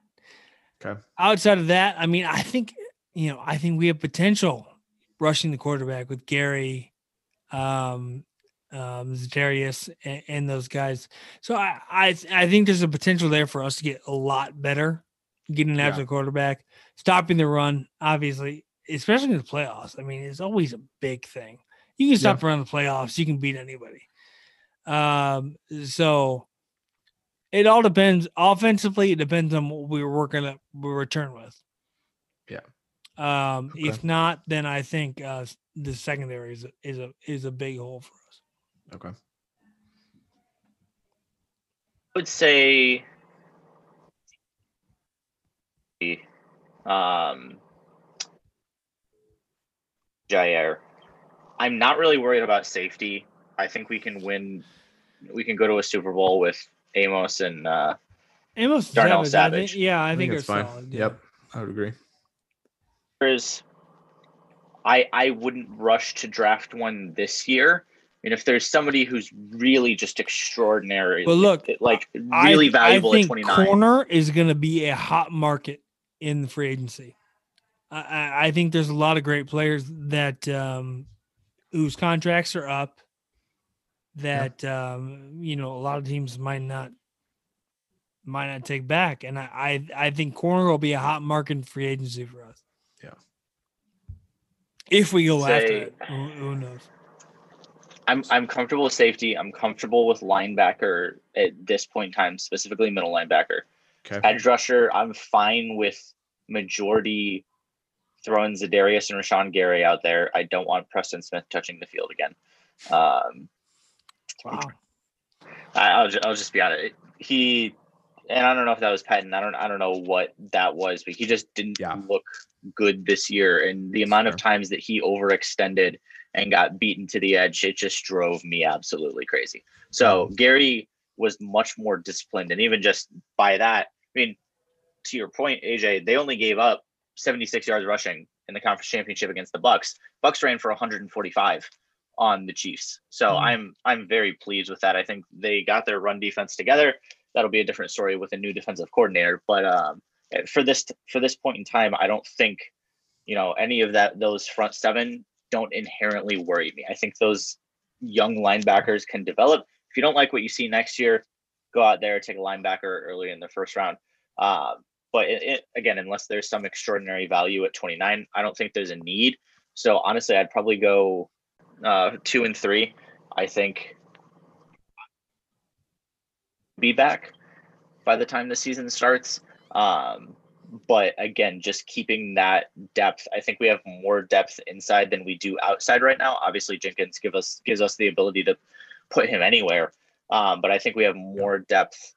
Okay. Outside of that, I mean, I think, you know, I think we have potential rushing the quarterback with Gary, um, um, Za'Darius, and, and those guys. So I, I, I think there's a potential there for us to get a lot better getting after Yeah. the quarterback, stopping the run, obviously, especially in the playoffs. I mean, it's always a big thing. You can stop the run in the playoffs, you can beat anybody. Um, so it all depends offensively, it depends on what we were working at we return with. Yeah. Um, Okay. if not, then I think uh the secondary is a, is a is a big hole for us. Okay. I would say um Jaire. I'm not really worried about safety. I think we can win we can go to a Super Bowl with Amos and uh Amos Darnell Savage, I think- yeah, I, think, it's it's fine. solid. yeah. Yep. I would agree. there's I I wouldn't rush to draft one this year. And if there's somebody who's really just extraordinary, Well, look, like I- really valuable I at think 29. Corner is going to be a hot market in the free agency. I, I, I think there's a lot of great players that um, whose contracts are up. That um, you know, a lot of teams might not might not take back, and I I, I think corner will be a hot market in free agency for us. Yeah. If we go after it, who, who knows? I'm I'm comfortable with safety. I'm comfortable with linebacker at this point in time, specifically middle linebacker. Okay. Edge rusher, I'm fine with majority throwing Za'Darius and Rashan Gary out there. I don't want Preston Smith touching the field again. Um, Wow. I, I'll just, I'll just be honest. He and I don't know if that was Patton. I don't I don't know what that was, but he just didn't Yeah. look good this year. And the amount of times that he overextended and got beaten to the edge, it just drove me absolutely crazy. So Gary was much more disciplined, and even just by that, I mean, to your point, AJ, they only gave up 76 yards rushing in the conference championship against the Bucs. Bucs ran for 145 on the Chiefs. So Mhm. I'm I'm very pleased with that. I think they got their run defense together. That'll be a different story with a new defensive coordinator. But um, for this for this point in time, I don't think you know any of that those front seven don't inherently worry me. I think those young linebackers can develop. If you don't like what you see next year, go out there take a linebacker early in the first round. Uh, but it, it, again, unless there's some extraordinary value at 29, I don't think there's a need. So honestly, I'd probably go uh, two and three. I think be back by the time the season starts. Um, but again, just keeping that depth. I think we have more depth inside than we do outside right now. Obviously, Jenkins give us gives us the ability to put him anywhere. Um, but I think we have more depth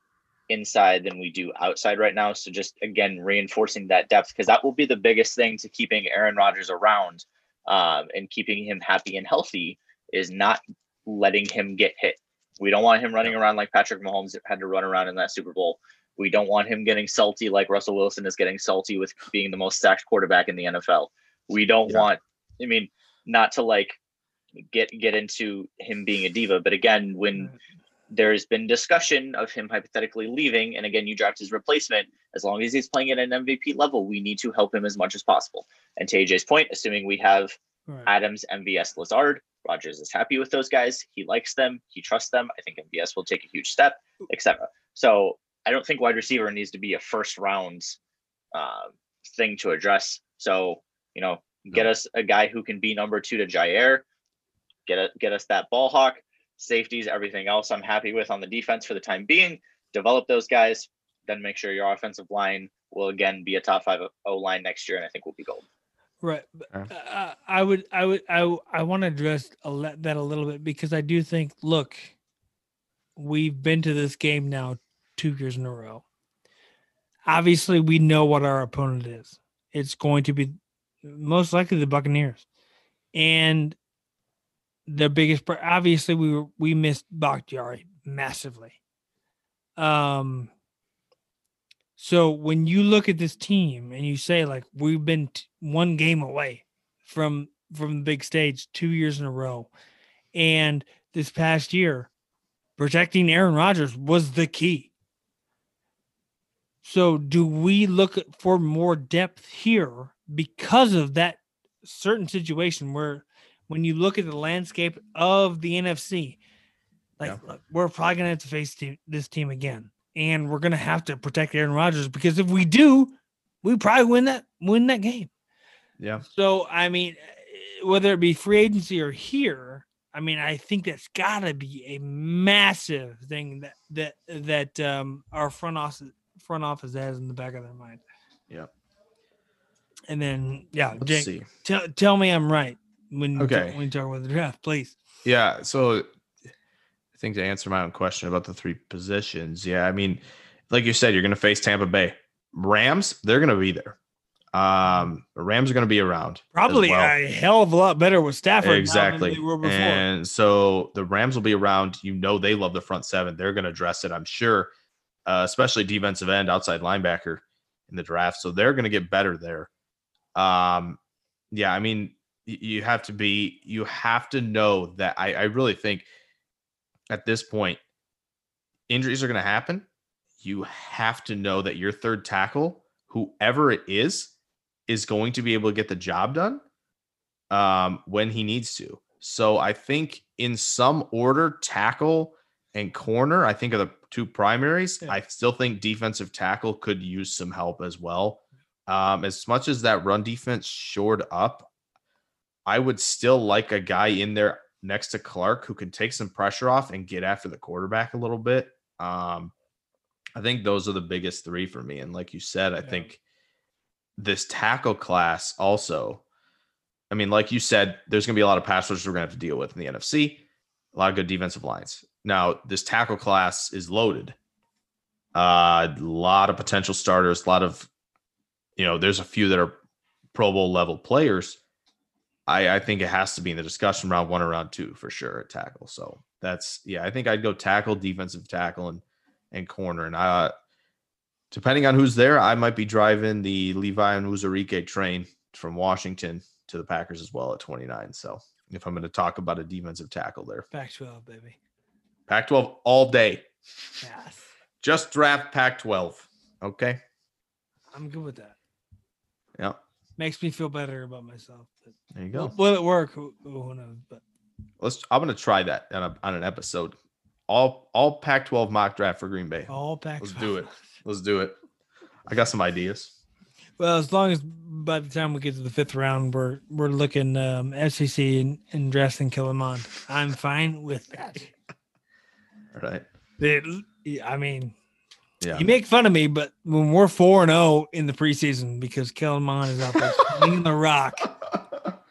inside than we do outside right now. So just again reinforcing that depth because that will be the biggest thing to keeping Aaron Rodgers around um, and keeping him happy and healthy is not letting him get hit. We don't want him running around like Patrick Mahomes had to run around in that Super Bowl. We don't want him getting salty like Russell Wilson is getting salty with being the most sacked quarterback in the NFL. We don't Yeah. want, I mean, not to like get get into him being a diva, but again, when there's been discussion of him hypothetically leaving. And again, you draft his replacement. As long as he's playing at an MVP level, we need to help him as much as possible. And to AJ's point, assuming we have Right. Adams, MVS, Lazard, Rodgers is happy with those guys. He likes them. He trusts them. I think MVS will take a huge step, etc. So I don't think wide receiver needs to be a first round uh, thing to address. So you know, get us a guy who can be number two to Jaire. Get a, get us that ball hawk, safeties, everything else. I'm happy with on the defense for the time being. Develop those guys, then make sure your offensive line will again be a top five O line next year, and I think we'll be gold. Right. but, Okay. Uh, I would, I would, I, w- I want to address a le- that a little bit because I do think, look, we've been to this game now two years in a row. Obviously, we know what our opponent is. It's going to be most likely the Buccaneers, and the biggest. Obviously, we were we missed Bakhtiari massively. Um. So when you look at this team and you say like we've been t- one game away from from the big stage two years in a row, and this past year, protecting Aaron Rodgers was the key. So do we look for more depth here because of that certain situation where when you look at the landscape of the NFC, like Yeah. look, we're probably gonna have to face te- this team again, and we're gonna have to protect Aaron Rodgers because if we do, we probably win that win that game. Yeah. So I mean, whether it be free agency or here, I mean, I think that's got to be a massive thing that that that um, our front office front office has in the back of their mind. Yeah. And then, yeah, Let's Jake, tell tell me I'm right when Okay. when you talk about the draft, please. Yeah. So I think to answer my own question about the three positions, yeah, I mean, like you said, you're going to face Tampa Bay. Rams, they're going to be there. Um, Rams are going to be around. Probably well. a hell of a lot better with Stafford exactly. they were before. And so the Rams will be around. You know, they love the front seven. They're going to address it, I'm sure, uh, especially defensive end, outside linebacker in the draft. So they're going to get better there. Um, yeah, I mean, you have to be, you have to know that I, I really think at this point, injuries are going to happen. You have to know that your third tackle, whoever it is, is going to be able to get the job done um, when he needs to. So I think in some order, tackle and corner, I think are the two primaries. Yeah. I still think defensive tackle could use some help as well. Um, as much as that run defense shored up, I would still like a guy in there next to Clark who can take some pressure off and get after the quarterback a little bit. Um, I think those are the biggest three for me. And like you said, I Yeah. think this tackle class also. I mean, like you said, there's going to be a lot of pass rushers we're going to have to deal with in the NFC. A lot of good defensive lines. Now, this tackle class is loaded. Uh, a lot of potential starters. A lot of, you know, there's a few that are Pro Bowl level players. I, I think it has to be in the discussion round one or round two for sure at tackle. So that's yeah. I think I'd go tackle, defensive tackle, and and corner. And I, depending on who's there, I might be driving the Levi Onwuzurike train from Washington to the Packers as well at 29. So if I'm going to talk about a defensive tackle there, Pac 12, baby. Pac 12 all day. Yes. Just draft Pac 12. Okay. I'm good with that. Yeah. Makes me feel better about myself. But There you go. will it work? Who, who knows? But Let's. I'm going to try that on, a, on an episode. All all Pac 12 mock draft for Green Bay. all back. Let's do it. Let's do it. I got some ideas. Well, as long as by the time we get to the fifth round, we're we're looking um, SEC and, and drafting Kellen Mond. I'm fine with that. All right. It- I mean, Yeah. you make fun of me, but when we're four and zero in the preseason because Kellen Mond is out there swinging the rock,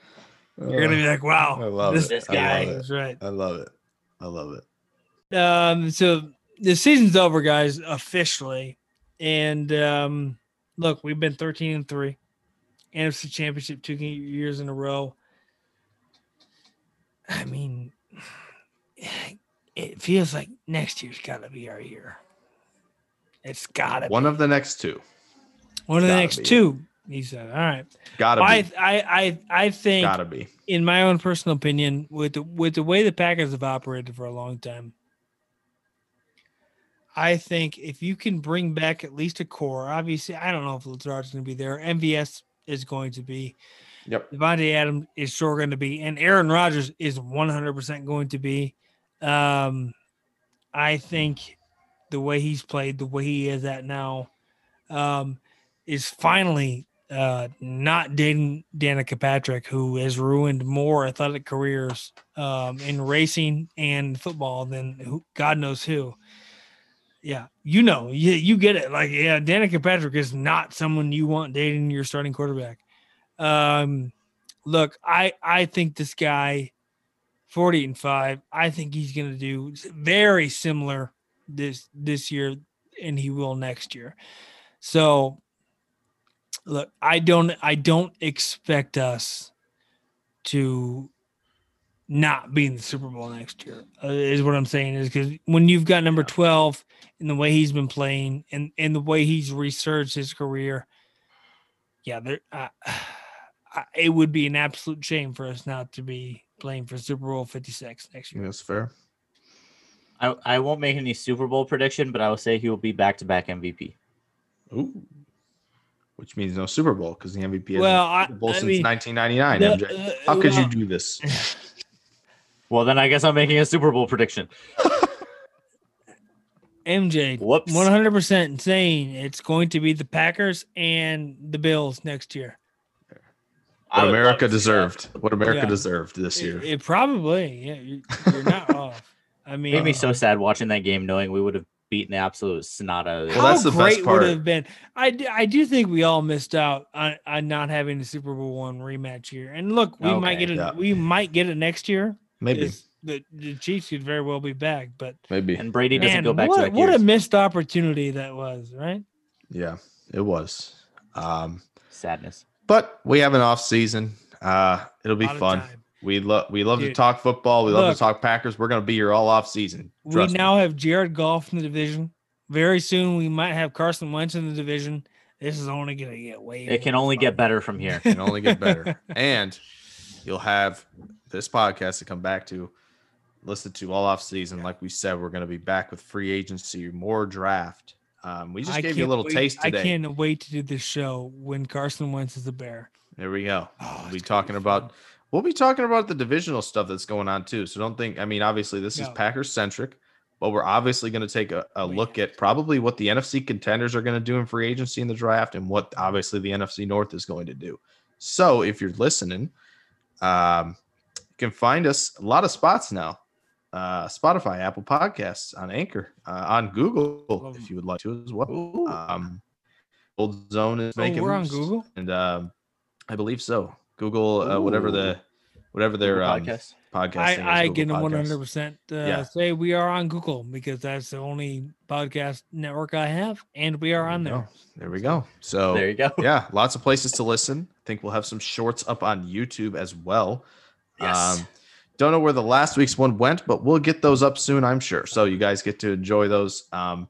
you're gonna be like, "Wow, I love this it. Guy is right." I love it. I love it. Um, so the season's over, guys, officially. And um, look, we've been 13 and 3. NFC championship two years in a row. I mean, it feels like next year's gotta be our year. It's gotta One be of the next two. one of the next two. He said, All right. Gotta I, be. I I I think Gotta be. in my own personal opinion, with the with the way the Packers have operated for a long time, I think if you can bring back at least a core, obviously, I don't know if Lazard's going to be there. MVS is going to be. Yep. Davante Adams is sure going to be, and Aaron Rodgers is 100% going to be. Um, I think the way he's played, the way he is at now, um, is finally uh, not dating Danica Patrick, who has ruined more athletic careers um, in racing and football than who, God knows who. Yeah, you know, you, you get it. Like, yeah, Danica Patrick is not someone you want dating your starting quarterback. Um, look, I I think this guy, forty and five, I think he's going to do very similar this this year, and he will next year. So, look, I don't I don't expect us to not be in the Super Bowl next year. Uh, is what I'm saying is because when you've got number twelve and the way he's been playing and and the way he's researched his career, yeah, there. Uh, it would be an absolute shame for us not to be playing for Super Bowl 56 next year. That's fair. I, I won't make any Super Bowl prediction, but I will say he will be back to back MVP. Ooh. Which means no Super Bowl because the MVP has well, been Super Bowl I since mean, 1999. the- MJ. uh, How could well, you do this? Well, then I guess I'm making a Super Bowl prediction. MJ, Whoops. 100% saying it's going to be the Packers and the Bills next year. What America to see that. deserved. What America Yeah. deserved this year. it probably, yeah, you, you're not off. I mean, it Made me so sad watching that game, knowing we would have beaten the absolute snot out of it. Well, how that's the best great part. would have been. I do think we all missed out on, on not having the Super Bowl one rematch here. And look, we might get it. yeah. We might get it next year. Maybe. The, the Chiefs could very well be back, but Maybe. and Brady doesn't man, go back what, to back what a missed opportunity that was, right? Yeah, it was. Um, Sadness. but we have an off season. Uh, it'll be fun. time. We love we love to talk football. We love look. to talk Packers. We're gonna be here all off season. We Trust me. now have Jared Goff in the division. Very soon, we might have Carson Wentz in the division. This is only going to get way. It can only fun. get better from here. It can only get better. and you'll have this podcast to come back to, listen to all off season. Like we said, we're going to be back with free agency, more draft. Um, we just I gave you a little wait- taste today. I can't wait to do this show when Carson Wentz is a bear. There we go. Oh, we'll be talking about fun. We'll be talking about the divisional stuff that's going on too. So don't think I mean obviously this is No. Packers centric, but we're obviously going to take a, a look at probably what the NFC contenders are going to do in free agency in the draft and what obviously the NFC North is going to do. So if you're listening, um, you can find us a lot of spots now. Uh, Spotify, Apple Podcasts, on Anchor, uh, on Google, if you would like to as well. Um, Old Zone is Oh, making we're on Google. and um, I believe so. Google, uh, whatever the whatever their um, podcast. podcast. I, I Google can Podcasts. one hundred percent uh, say we are on Google because that's the only podcast network I have, and we are on There we there. go. There we go. So There you go. yeah, lots of places to listen. I think we'll have some shorts up on YouTube as well. Yes. Um, don't know where the last week's one went, but we'll get those up soon, I'm sure. So you guys get to enjoy those. Um,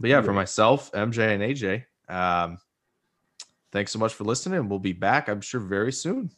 but yeah, for myself, MJ, and AJ, um, thanks so much for listening. We'll be back, I'm sure, very soon.